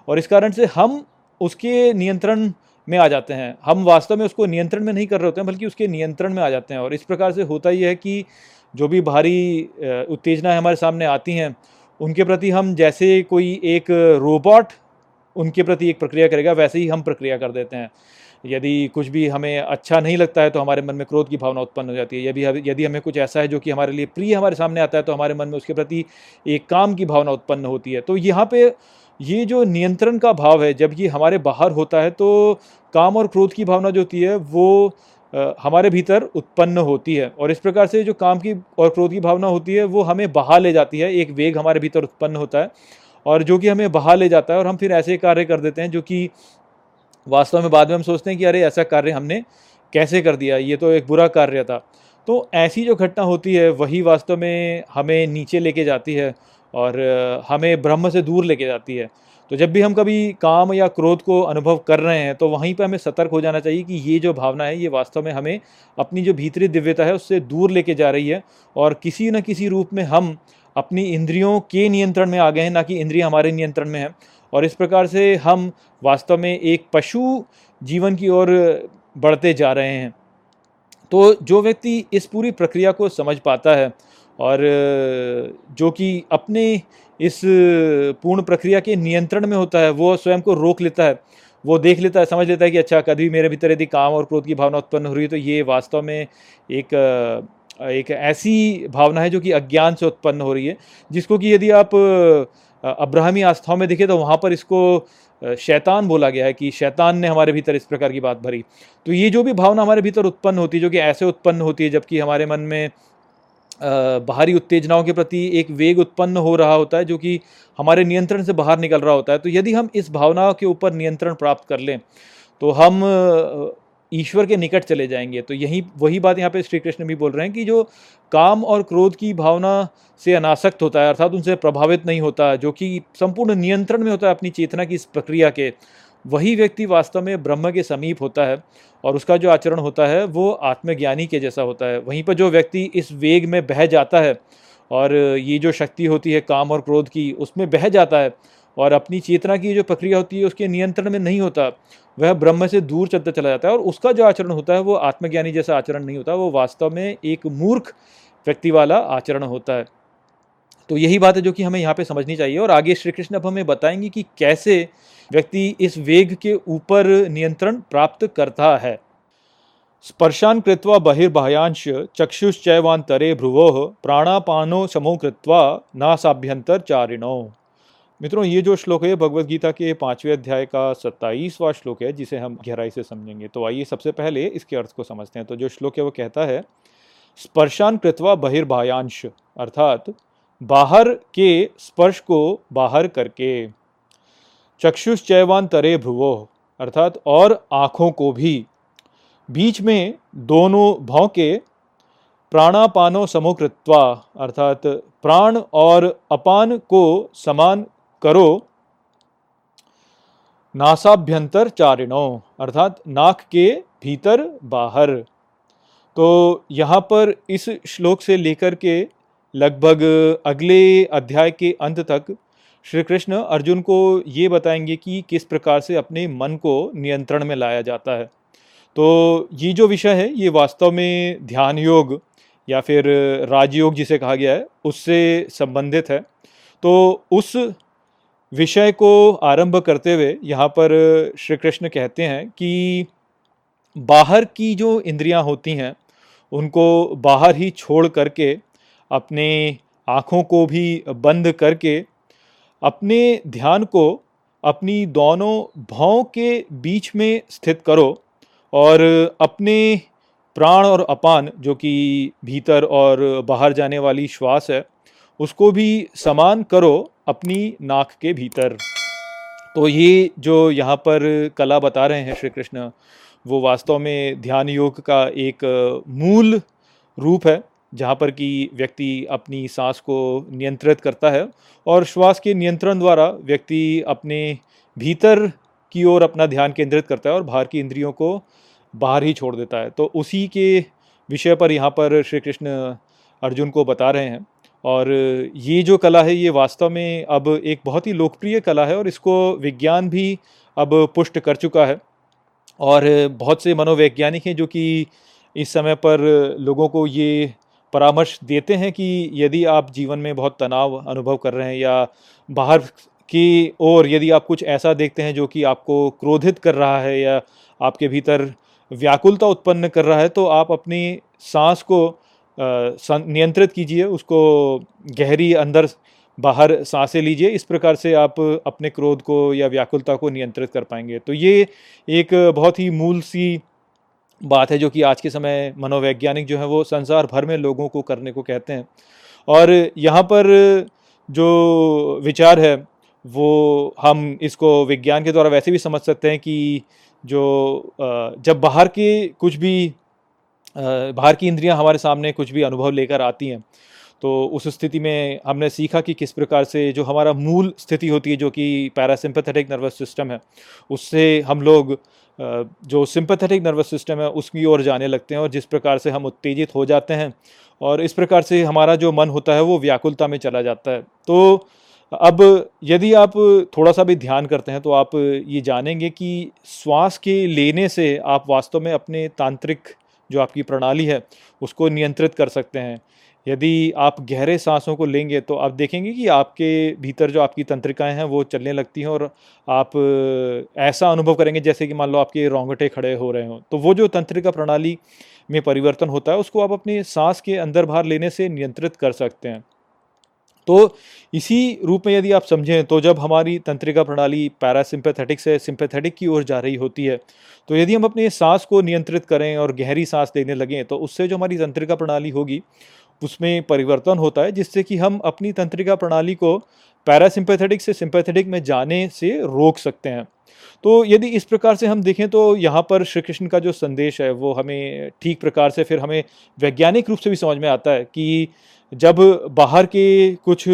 और इस कारण से हम उसके नियंत्रण में आ जाते हैं। हम वास्तव में उसको नियंत्रण में नहीं कर रहे होते हैं, बल्कि उसके नियंत्रण में आ जाते हैं। और इस प्रकार से होता ही है कि जो भी बाहरी उत्तेजनाएँ हमारे सामने आती हैं, उनके प्रति हम जैसे कोई एक रोबोट, उनके प्रति एक प्रक्रिया करेगा, वैसे ही हम प्रक्रिया कर देते हैं। यदि कुछ भी हमें अच्छा नहीं लगता है तो हमारे मन में क्रोध की भावना उत्पन्न हो जाती है। यदि यदि हमें कुछ ऐसा है जो कि हमारे लिए प्रिय हमारे सामने आता है तो हमारे मन में उसके प्रति एक काम की भावना उत्पन्न होती है। तो यहाँ पे ये जो नियंत्रण का भाव है, जब ये हमारे बाहर होता है तो काम और क्रोध की भावना जो होती है, वो हमारे भीतर उत्पन्न होती है। और इस प्रकार से जो काम की और क्रोध की भावना होती है, वो हमें बहा ले जाती है। एक वेग हमारे भीतर उत्पन्न होता है और जो कि हमें बहा ले जाता है और हम फिर ऐसे कार्य कर देते हैं जो कि वास्तव में बाद में हम सोचते हैं कि अरे, ऐसा कार्य हमने कैसे कर दिया? ये तो एक बुरा कार्य था। तो ऐसी जो घटना होती है, वही वास्तव में हमें नीचे लेके जाती है और हमें ब्रह्म से दूर लेके जाती है। तो जब भी हम कभी काम या क्रोध को अनुभव कर रहे हैं तो वहीं पर हमें सतर्क हो जाना चाहिए कि ये जो भावना है, ये वास्तव में हमें अपनी जो भीतरी दिव्यता है, उससे दूर लेके जा रही है। और किसी न किसी रूप में हम अपनी इंद्रियों के नियंत्रण में आ गए हैं, ना कि इंद्रियाँ हमारे नियंत्रण में हैं। और इस प्रकार से हम वास्तव में एक पशु जीवन की ओर बढ़ते जा रहे हैं। तो जो व्यक्ति इस पूरी प्रक्रिया को समझ पाता है, और जो कि अपने इस पूर्ण प्रक्रिया के नियंत्रण में होता है, वो स्वयं को रोक लेता है, वो देख लेता है, समझ लेता है कि अच्छा कभी मेरे भीतर यदि काम और क्रोध की भावना उत्पन्न हो रही है तो ये वास्तव में एक एक ऐसी भावना है जो कि अज्ञान से उत्पन्न हो रही है, जिसको कि यदि आप अब्राहमी आस्थाओं में देखें तो वहाँ पर इसको शैतान बोला गया है कि शैतान ने हमारे भीतर इस प्रकार की बात भरी। तो ये जो भी भावना हमारे भीतर उत्पन्न होती है, जो कि ऐसे उत्पन्न होती है, जबकि हमारे मन में बाहरी उत्तेजनाओं के प्रति एक वेग उत्पन्न हो रहा होता है जो कि हमारे नियंत्रण से बाहर निकल रहा होता है। तो यदि हम इस भावना के ऊपर नियंत्रण प्राप्त कर लें तो हम ईश्वर के निकट चले जाएँगे। तो यही, वही बात यहाँ पे श्री कृष्ण भी बोल रहे हैं कि जो काम और क्रोध की भावना से अनासक्त होता है, अर्थात उनसे प्रभावित नहीं होता, जो कि संपूर्ण नियंत्रण में होता है अपनी चेतना की इस प्रक्रिया के वही व्यक्ति वास्तव में ब्रह्म के समीप होता है और उसका जो आचरण होता है, वो आत्मज्ञानी के जैसा होता है। वहीं पर जो व्यक्ति इस वेग में बह जाता है और ये जो शक्ति होती है, काम और क्रोध की, उसमें बह जाता है और अपनी चेतना की जो प्रक्रिया होती है, उसके नियंत्रण में नहीं होता, वह ब्रह्म से दूर चलता चला जाता है और उसका जो आचरण होता है, वो आत्मज्ञानी जैसा आचरण नहीं होता, वो वास्तव में एक मूर्ख व्यक्ति वाला आचरण होता है। तो यही बात है जो कि हमें यहाँ पे समझनी चाहिए और आगे श्री कृष्ण अब हमें बताएँगे कि कैसे व्यक्ति इस वेग के ऊपर नियंत्रण प्राप्त करता है। स्पर्शान कृत्वा बहिर्बाह्यांश चक्षुश्चैवांतरे भ्रुवो, प्राणापानो समो कृत्वा नासाभ्यंतर चारिणो मित्रों, ये जो श्लोक है भगवत गीता के पाँचवें अध्याय का सत्ताईसवां श्लोक है, जिसे हम गहराई से समझेंगे। तो आइए सबसे पहले इसके अर्थ को समझते हैं। तो जो श्लोक है, वो कहता है, स्पर्शान कृत्वा बहिर्बाह्यांश अर्थात बाहर के स्पर्श को बाहर करके। चक्षुश्चैवान तरे भ्रुवो अर्थात और आँखों को भी। बीच में दोनों भाव के प्राणापानो समुकृत्वा, अर्थात प्राण और अपान को समान करो नासाभ्यंतर चारिणो अर्थात नाक के भीतर बाहर। तो यहाँ पर इस श्लोक से लेकर के लगभग अगले अध्याय के अंत तक श्री कृष्ण अर्जुन को ये बताएँगे कि किस प्रकार से अपने मन को नियंत्रण में लाया जाता है। तो ये जो विषय है, ये वास्तव में ध्यान योग या फिर राजयोग जिसे कहा गया है, उससे संबंधित है। तो उस विषय को आरंभ करते हुए यहाँ पर श्री कृष्ण कहते हैं कि बाहर की जो इंद्रियाँ होती हैं, उनको बाहर ही छोड़ करके, अपने आँखों को भी बंद करके अपने ध्यान को अपनी दोनों भावों के बीच में स्थित करो और अपने प्राण और अपान, जो कि भीतर और बाहर जाने वाली श्वास है, उसको भी समान करो अपनी नाक के भीतर। तो ये जो यहाँ पर कला बता रहे हैं श्री कृष्ण, वो वास्तव में ध्यान योग का एक मूल रूप है। जहाँ पर कि व्यक्ति अपनी सांस को नियंत्रित करता है और श्वास के नियंत्रण द्वारा व्यक्ति अपने भीतर की ओर अपना ध्यान केंद्रित करता है और बाहर की इंद्रियों को बाहर ही छोड़ देता है। तो उसी के विषय पर यहाँ पर श्री कृष्ण अर्जुन को बता रहे हैं और ये जो कला है, ये वास्तव में अब एक बहुत ही लोकप्रिय कला है और इसको विज्ञान भी अब पुष्ट कर चुका है। और बहुत से मनोवैज्ञानिक हैं जो कि इस समय पर लोगों को ये परामर्श देते हैं कि यदि आप जीवन में बहुत तनाव अनुभव कर रहे हैं या बाहर की ओर यदि आप कुछ ऐसा देखते हैं जो कि आपको क्रोधित कर रहा है या आपके भीतर व्याकुलता उत्पन्न कर रहा है तो आप अपनी सांस को नियंत्रित कीजिए, उसको गहरी अंदर बाहर साँसें लीजिए, इस प्रकार से आप अपने क्रोध को या व्याकुलता को नियंत्रित कर पाएँगे। तो ये एक बहुत ही मूल सी बात है जो कि आज के समय मनोवैज्ञानिक जो है वो संसार भर में लोगों को करने को कहते हैं। और यहाँ पर जो विचार है, वो हम इसको विज्ञान के द्वारा वैसे भी समझ सकते हैं कि जो जब बाहर के कुछ भी बाहर की इंद्रियाँ हमारे सामने कुछ भी अनुभव लेकर आती हैं तो उस स्थिति में हमने सीखा कि किस प्रकार से जो हमारा मूल स्थिति होती है, जो कि पैरासिम्पथेटिक नर्वस सिस्टम है, उससे हम लोग जो सिंपथेटिक नर्वस सिस्टम है, उसकी ओर जाने लगते हैं और जिस प्रकार से हम उत्तेजित हो जाते हैं और इस प्रकार से हमारा जो मन होता है, वो व्याकुलता में चला जाता है। तो अब यदि आप थोड़ा सा भी ध्यान करते हैं तो आप ये जानेंगे कि श्वास के लेने से आप वास्तव में अपने तांत्रिक जो आपकी प्रणाली है, उसको नियंत्रित कर सकते हैं। यदि आप गहरे सांसों को लेंगे तो आप देखेंगे कि आपके भीतर जो आपकी तंत्रिकाएँ हैं, वो चलने लगती हैं और आप ऐसा अनुभव करेंगे जैसे कि मान लो आपके रोंगटे खड़े हो रहे हों। तो वो जो तंत्रिका प्रणाली में परिवर्तन होता है, उसको आप अपनी सांस के अंदर बाहर लेने से नियंत्रित कर सकते हैं। तो इसी रूप में यदि आप समझें तो जब हमारी तंत्रिका प्रणाली पैरासिम्पैथेटिक से सिंपैथेटिक की ओर जा रही होती है तो यदि हम अपने सांस को नियंत्रित करें और गहरी सांस लेने लगें तो उससे जो हमारी तंत्रिका प्रणाली होगी उसमें परिवर्तन होता है, जिससे कि हम अपनी तंत्रिका प्रणाली को पैरासिम्पैथेटिक से सिंपैथेटिक में जाने से रोक सकते हैं। तो यदि इस प्रकार से हम देखें तो यहाँ पर श्री कृष्ण का जो संदेश है, वो हमें ठीक प्रकार से फिर हमें वैज्ञानिक रूप से भी समझ में आता है कि जब बाहर के कुछ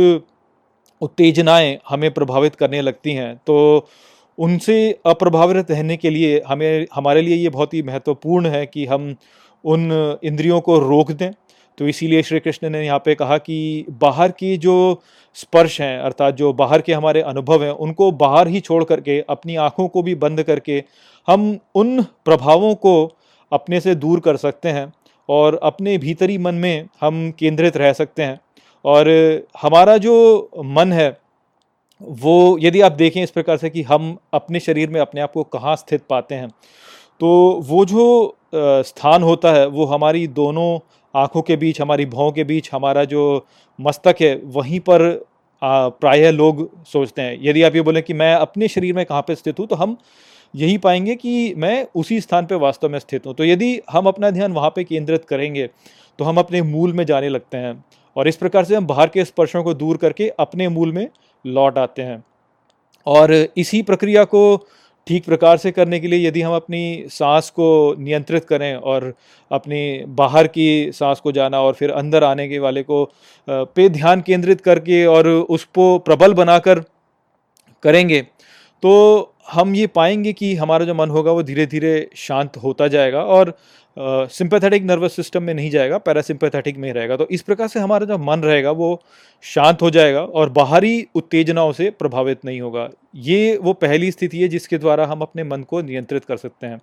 उत्तेजनाएँ हमें प्रभावित करने लगती हैं तो उनसे अप्रभावित रहने के लिए हमें, हमारे लिए ये बहुत ही महत्वपूर्ण है कि हम उन इंद्रियों को रोक दें तो इसीलिए श्री कृष्ण ने यहाँ पे कहा कि बाहर की जो स्पर्श हैं, अर्थात जो बाहर के हमारे अनुभव हैं, उनको बाहर ही छोड़ करके, अपनी आँखों को भी बंद करके हम उन प्रभावों को अपने से दूर कर सकते हैं और अपने भीतरी मन में हम केंद्रित रह सकते हैं। और हमारा जो मन है, वो यदि आप देखें इस प्रकार से कि हम अपने शरीर में अपने आप को कहाँ स्थित पाते हैं तो वो जो स्थान होता है, वो हमारी दोनों आँखों के बीच, हमारी भावों के बीच, हमारा जो मस्तक है, वहीं पर प्रायः लोग सोचते हैं। यदि आप ये बोलें कि मैं अपने शरीर में कहाँ पर स्थित हूँ तो हम यही पाएँगे कि मैं उसी स्थान पर वास्तव में स्थित हूँ। तो यदि हम अपना ध्यान वहाँ पर केंद्रित करेंगे तो हम अपने मूल में जाने लगते हैं और इस प्रकार से हम बाहर के स्पर्शों को दूर करके अपने मूल में लौट आते हैं। और इसी प्रक्रिया को ठीक प्रकार से करने के लिए यदि हम अपनी सांस को नियंत्रित करें और अपनी बाहर की सांस को जाना और फिर अंदर आने के वाले को पे ध्यान केंद्रित करके और उसको प्रबल बनाकर करेंगे तो हम ये पाएँगे कि हमारा जो मन होगा वो धीरे धीरे शांत होता जाएगा और सिंपैथेटिक नर्वस सिस्टम में नहीं जाएगा पैरासिम्पैथेटिक में रहेगा। तो इस प्रकार से हमारा जो मन रहेगा वो शांत हो जाएगा और बाहरी उत्तेजनाओं से प्रभावित नहीं होगा। ये वो पहली स्थिति है जिसके द्वारा हम अपने मन को नियंत्रित कर सकते हैं।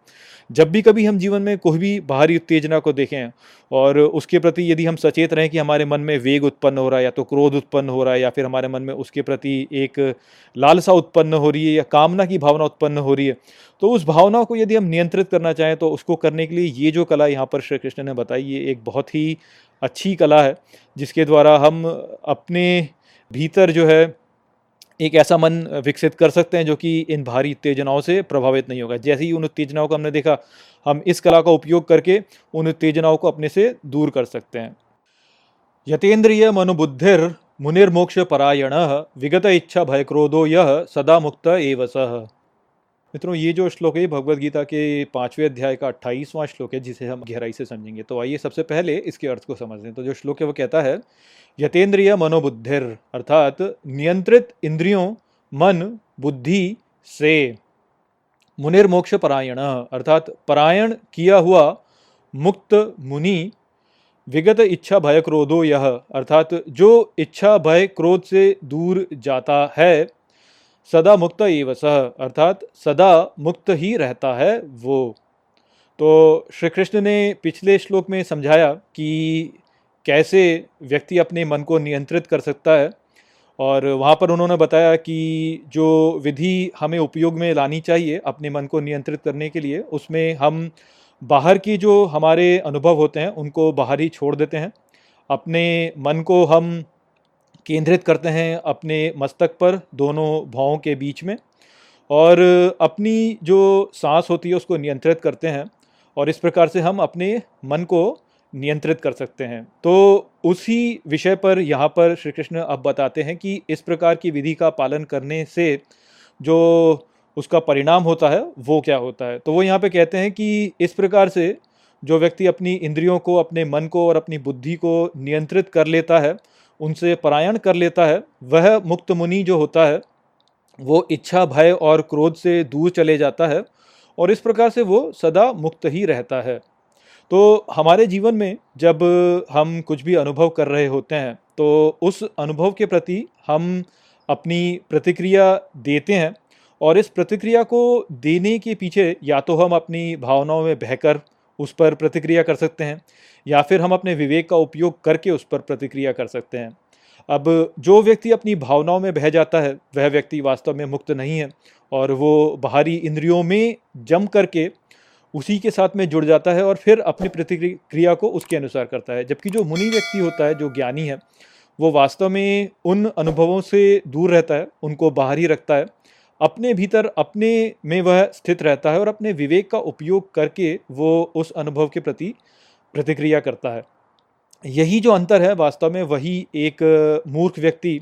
जब भी कभी हम जीवन में कोई भी बाहरी उत्तेजना को देखें और उसके प्रति यदि हम सचेत रहें कि हमारे मन में वेग उत्पन्न हो रहा है या तो क्रोध उत्पन्न हो रहा है या फिर हमारे मन में उसके प्रति एक लालसा उत्पन्न हो रही है या कामना की भावना उत्पन्न हो रही है तो उस भावना को यदि हम नियंत्रित करना चाहें तो उसको करने के लिए ये जो कला यहाँ पर श्री कृष्ण ने बताई, ये एक बहुत ही अच्छी कला है, जिसके द्वारा हम अपने भीतर जो है एक ऐसा मन विकसित कर सकते हैं जो कि इन भारी उत्तेजनाओं से प्रभावित नहीं होगा। जैसे ही उन उत्तेजनाओं को हमने देखा, हम इस कला का उपयोग करके उन उत्तेजनाओं को अपने से दूर कर सकते हैं। यतेंद्रिय मनुबुद्धिर मुनिर्मोक्ष परायण विगत इच्छा भय क्रोधो यह सदा मुक्त एव सह मित्रों, ये जो श्लोक है भगवत गीता के पाँचवें अध्याय का अट्ठाईसवां श्लोक है, जिसे हम गहराई से समझेंगे। तो आइए सबसे पहले इसके अर्थ को समझ लें तो जो श्लोक है, वो कहता है यतेंद्रिय मनोबुद्धिर अर्थात नियंत्रित इंद्रियों, मन, बुद्धि, से। मुनिर्मोक्ष परायण अर्थात परायण किया हुआ मुक्त मुनि, विगत इच्छा भय क्रोधो यह अर्थात जो इच्छा भय क्रोध से दूर जाता है सदा मुक्त एव सह अर्थात सदा मुक्त ही रहता है वो। तो श्री कृष्ण ने पिछले श्लोक में समझाया कि कैसे व्यक्ति अपने मन को नियंत्रित कर सकता है, और वहाँ पर उन्होंने बताया कि जो विधि हमें उपयोग में लानी चाहिए अपने मन को नियंत्रित करने के लिए, उसमें हम बाहर की जो हमारे अनुभव होते हैं, उनको बाहर ही छोड़ देते हैं। अपने मन को हम केंद्रित करते हैं अपने मस्तक पर, दोनों भावों के बीच में। और अपनी जो सांस होती है उसको नियंत्रित करते हैं और इस प्रकार से हम अपने मन को नियंत्रित कर सकते हैं। तो उसी विषय पर यहाँ पर श्री कृष्ण अब बताते हैं कि इस प्रकार की विधि का पालन करने से जो उसका परिणाम होता है, वो क्या होता है? तो वो यहाँ पे कहते हैं कि इस प्रकार से जो व्यक्ति अपनी इंद्रियों को, अपने मन को और अपनी बुद्धि को नियंत्रित कर लेता है उनसे परायण कर लेता है। वह मुक्त मुनि जो होता है, वो इच्छा, भय और क्रोध से दूर चले जाता है और इस प्रकार से वो सदा मुक्त ही रहता है। तो हमारे जीवन में जब हम कुछ भी अनुभव कर रहे होते हैं तो उस अनुभव के प्रति हम अपनी प्रतिक्रिया देते हैं और इस प्रतिक्रिया को देने के पीछे या तो हम अपनी भावनाओं में बहकर उस पर प्रतिक्रिया कर सकते हैं, या फिर हम अपने विवेक का उपयोग करके उस पर प्रतिक्रिया कर सकते हैं। अब जो व्यक्ति अपनी भावनाओं में बह जाता है, वह व्यक्ति वास्तव में मुक्त नहीं है, और वो बाहरी इंद्रियों में जम करके उसी के साथ में जुड़ जाता है और फिर अपनी प्रतिक्रिया को उसके अनुसार करता है। जबकि जो मुनि व्यक्ति होता है, जो ज्ञानी है, वो वास्तव में उन अनुभवों से दूर रहता है, उनको बाहर ही रखता है अपने भीतर, अपने में वह स्थित रहता है और अपने विवेक का उपयोग करके वो उस अनुभव के प्रति प्रतिक्रिया करता है। यही जो अंतर है, वास्तव में वही एक मूर्ख व्यक्ति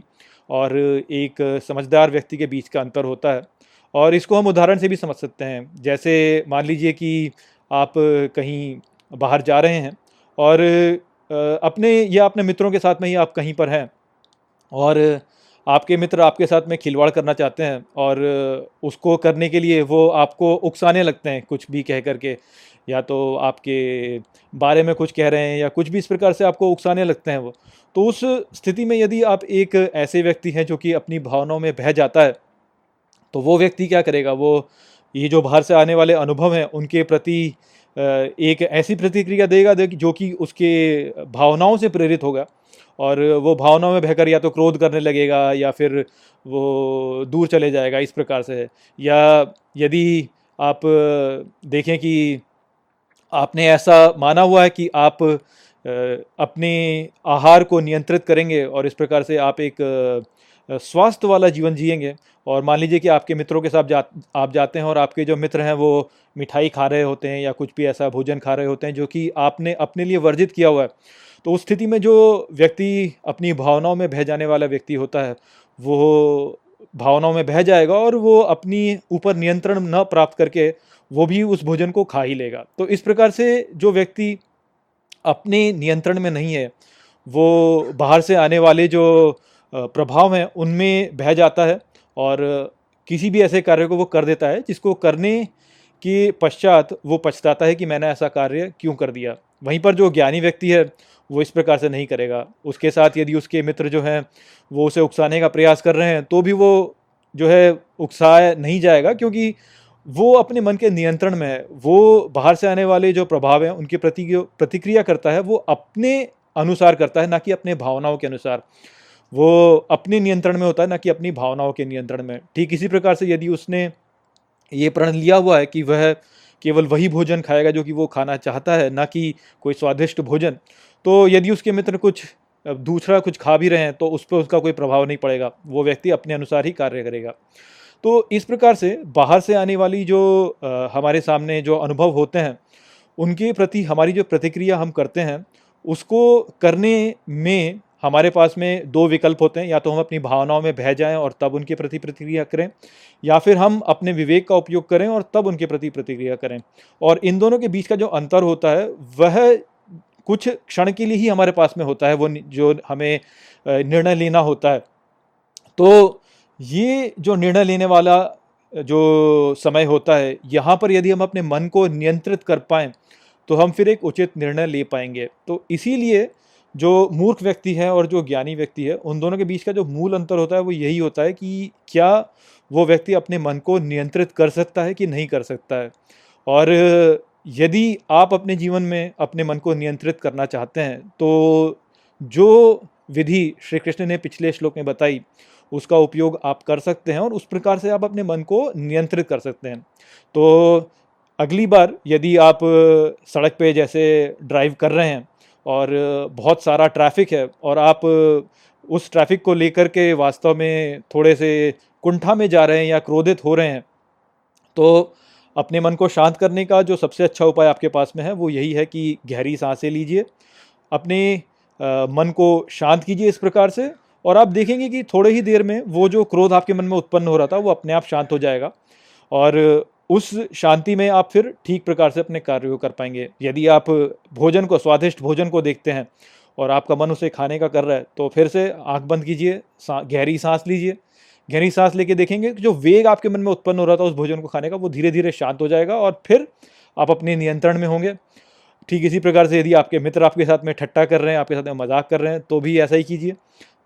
और एक समझदार व्यक्ति के बीच का अंतर होता है। और इसको हम उदाहरण से भी समझ सकते हैं। जैसे मान लीजिए कि आप कहीं बाहर जा रहे हैं और अपने या अपने मित्रों के साथ में ही आप कहीं पर हैं और आपके मित्र आपके साथ में खिलवाड़ करना चाहते हैं और उसको करने के लिए वो आपको उकसाने लगते हैं कुछ भी कह करके, या तो आपके बारे में कुछ कह रहे हैं या कुछ भी इस प्रकार से आपको उकसाने लगते हैं वो। तो उस स्थिति में यदि आप एक ऐसे व्यक्ति हैं जो कि अपनी भावनाओं में बह जाता है तो वो व्यक्ति क्या करेगा? वो ये जो बाहर से आने वाले अनुभव हैं, उनके प्रति एक ऐसी प्रतिक्रिया देगा जो कि उसके भावनाओं से प्रेरित होगा। और वो भावनाओं में बहकर या तो क्रोध करने लगेगा या फिर वो दूर चले जाएगा इस प्रकार से। या यदि आप देखें कि आपने ऐसा माना हुआ है कि आप अपने आहार को नियंत्रित करेंगे और इस प्रकार से आप एक स्वास्थ्य वाला जीवन जिएँगे और मान लीजिए कि आपके मित्रों के साथ जा आप जाते हैं और आपके जो मित्र हैं वो मिठाई खा रहे होते हैं या कुछ भी ऐसा भोजन खा रहे होते हैं जो कि आपने अपने लिए वर्जित किया हुआ है तो उस स्थिति में जो व्यक्ति अपनी भावनाओं में बह जाने वाला व्यक्ति होता है, वो भावनाओं में बह जाएगा और वो अपनी ऊपर नियंत्रण न प्राप्त करके वो भी उस भोजन को खा ही लेगा। तो इस प्रकार से जो व्यक्ति अपने नियंत्रण में नहीं है, वो बाहर से आने वाले जो प्रभाव हैं, उनमें बह जाता है और किसी भी ऐसे कार्य को वो कर देता है, जिसको करने के पश्चात वो पछताता है कि मैंने ऐसा कार्य क्यों कर दिया। वहीं पर जो ज्ञानी व्यक्ति है वो इस प्रकार से नहीं करेगा। उसके साथ यदि उसके मित्र जो हैं, वो उसे उकसाने का प्रयास कर रहे हैं तो भी वो जो है उकसाया नहीं जाएगा, क्योंकि वो अपने मन के नियंत्रण में है। वो बाहर से आने वाले जो प्रभाव हैं, उनके प्रति प्रतिक्रिया करता है, वो अपने अनुसार करता है, ना कि अपने भावनाओं के अनुसार। वो अपने नियंत्रण में होता है, ना कि अपनी भावनाओं के नियंत्रण में। ठीक इसी प्रकार से यदि उसने ये प्रण लिया हुआ है कि वह केवल वही भोजन खाएगा जो कि वो खाना चाहता है, ना कि कोई स्वादिष्ट भोजन तो यदि उसके मित्र कुछ दूसरा कुछ खा भी रहे हैं तो उस पर उसका कोई प्रभाव नहीं पड़ेगा। वो व्यक्ति अपने अनुसार ही कार्य करेगा। तो इस प्रकार से बाहर से आने वाली जो हमारे सामने जो अनुभव होते हैं, उनके प्रति हमारी जो प्रतिक्रिया हम करते हैं, उसको करने में हमारे पास में दो विकल्प होते हैं। या तो हम अपनी भावनाओं में बह जाएँ और तब उनके प्रति प्रतिक्रिया करें, या फिर हम अपने विवेक का उपयोग करें और तब उनके प्रति प्रतिक्रिया करें। और इन दोनों के बीच का जो अंतर होता है, वह कुछ क्षण के लिए ही हमारे पास में होता है वो जो हमें निर्णय लेना होता है। तो ये जो निर्णय लेने वाला जो समय होता है, यहाँ पर यदि हम अपने मन को नियंत्रित कर पाएँ तो हम फिर एक उचित निर्णय ले पाएँगे। तो इसीलिए जो मूर्ख व्यक्ति है और जो ज्ञानी व्यक्ति है, उन दोनों के बीच का जो मूल अंतर होता है, वो यही होता है कि क्या वो व्यक्ति अपने मन को नियंत्रित कर सकता है कि नहीं कर सकता है? और यदि आप अपने जीवन में अपने मन को नियंत्रित करना चाहते हैं तो जो विधि श्री कृष्ण ने पिछले श्लोक में बताई, उसका उपयोग आप कर सकते हैं और उस प्रकार से आप अपने मन को नियंत्रित कर सकते हैं। तो अगली बार यदि आप सड़क पे जैसे ड्राइव कर रहे हैं और बहुत सारा ट्रैफ़िक है और आप उस ट्रैफ़िक को लेकर के वास्तव में थोड़े से कुंठा में जा रहे हैं या क्रोधित हो रहे हैं तो अपने मन को शांत करने का जो सबसे अच्छा उपाय आपके पास में है, वो यही है कि गहरी साँसें लीजिए। अपने मन को शांत कीजिए इस प्रकार से और आप देखेंगे कि थोड़े ही देर में वो जो क्रोध आपके मन में उत्पन्न हो रहा था, वो अपने आप शांत हो जाएगा और उस शांति में आप फिर ठीक प्रकार से अपने कार्य को कर पाएँगे। यदि आप भोजन को, स्वादिष्ट भोजन को देखते हैं और आपका मन उसे खाने का कर रहा है तो फिर से आँख बंद कीजिए गहरी सांस लीजिए गहरी सांस लेके देखेंगे कि जो वेग आपके मन में उत्पन्न हो रहा था उस भोजन को खाने का, वो धीरे धीरे शांत हो जाएगा और फिर आप अपने नियंत्रण में होंगे। ठीक इसी प्रकार से यदि आपके मित्र आपके साथ में ठट्टा कर रहे हैं, आपके साथ में मज़ाक कर रहे हैं तो भी ऐसा ही कीजिए।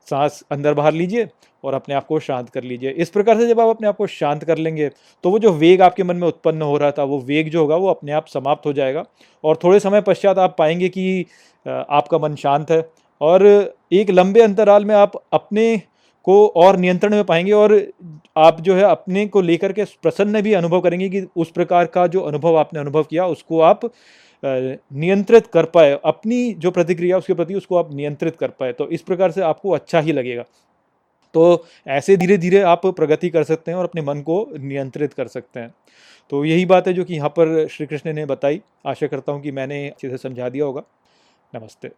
सांस अंदर बाहर लीजिए और अपने आप को शांत कर लीजिए। इस प्रकार से जब आप अपने आप को शांत कर लेंगे तो वो जो वेग आपके मन में उत्पन्न हो रहा था, वो वेग जो होगा, वो अपने आप समाप्त हो जाएगा और थोड़े समय पश्चात आप पाएँगे कि आपका मन शांत है और एक लंबे अंतराल में आप अपने को और नियंत्रण में पाएँगे और आप जो है अपने को लेकर के प्रसन्न भी अनुभव करेंगे कि उस प्रकार का जो अनुभव आपने अनुभव किया, उसको आप नियंत्रित कर पाए, अपनी जो प्रतिक्रिया उसके प्रति, उसको आप नियंत्रित कर पाए तो इस प्रकार से आपको अच्छा ही लगेगा। तो ऐसे धीरे धीरे आप प्रगति कर सकते हैं और अपने मन को नियंत्रित कर सकते हैं। तो यही बात है जो कि यहाँ पर श्री कृष्ण ने बताई। आशा करता हूँ कि मैंने अच्छे से समझा दिया होगा। नमस्ते।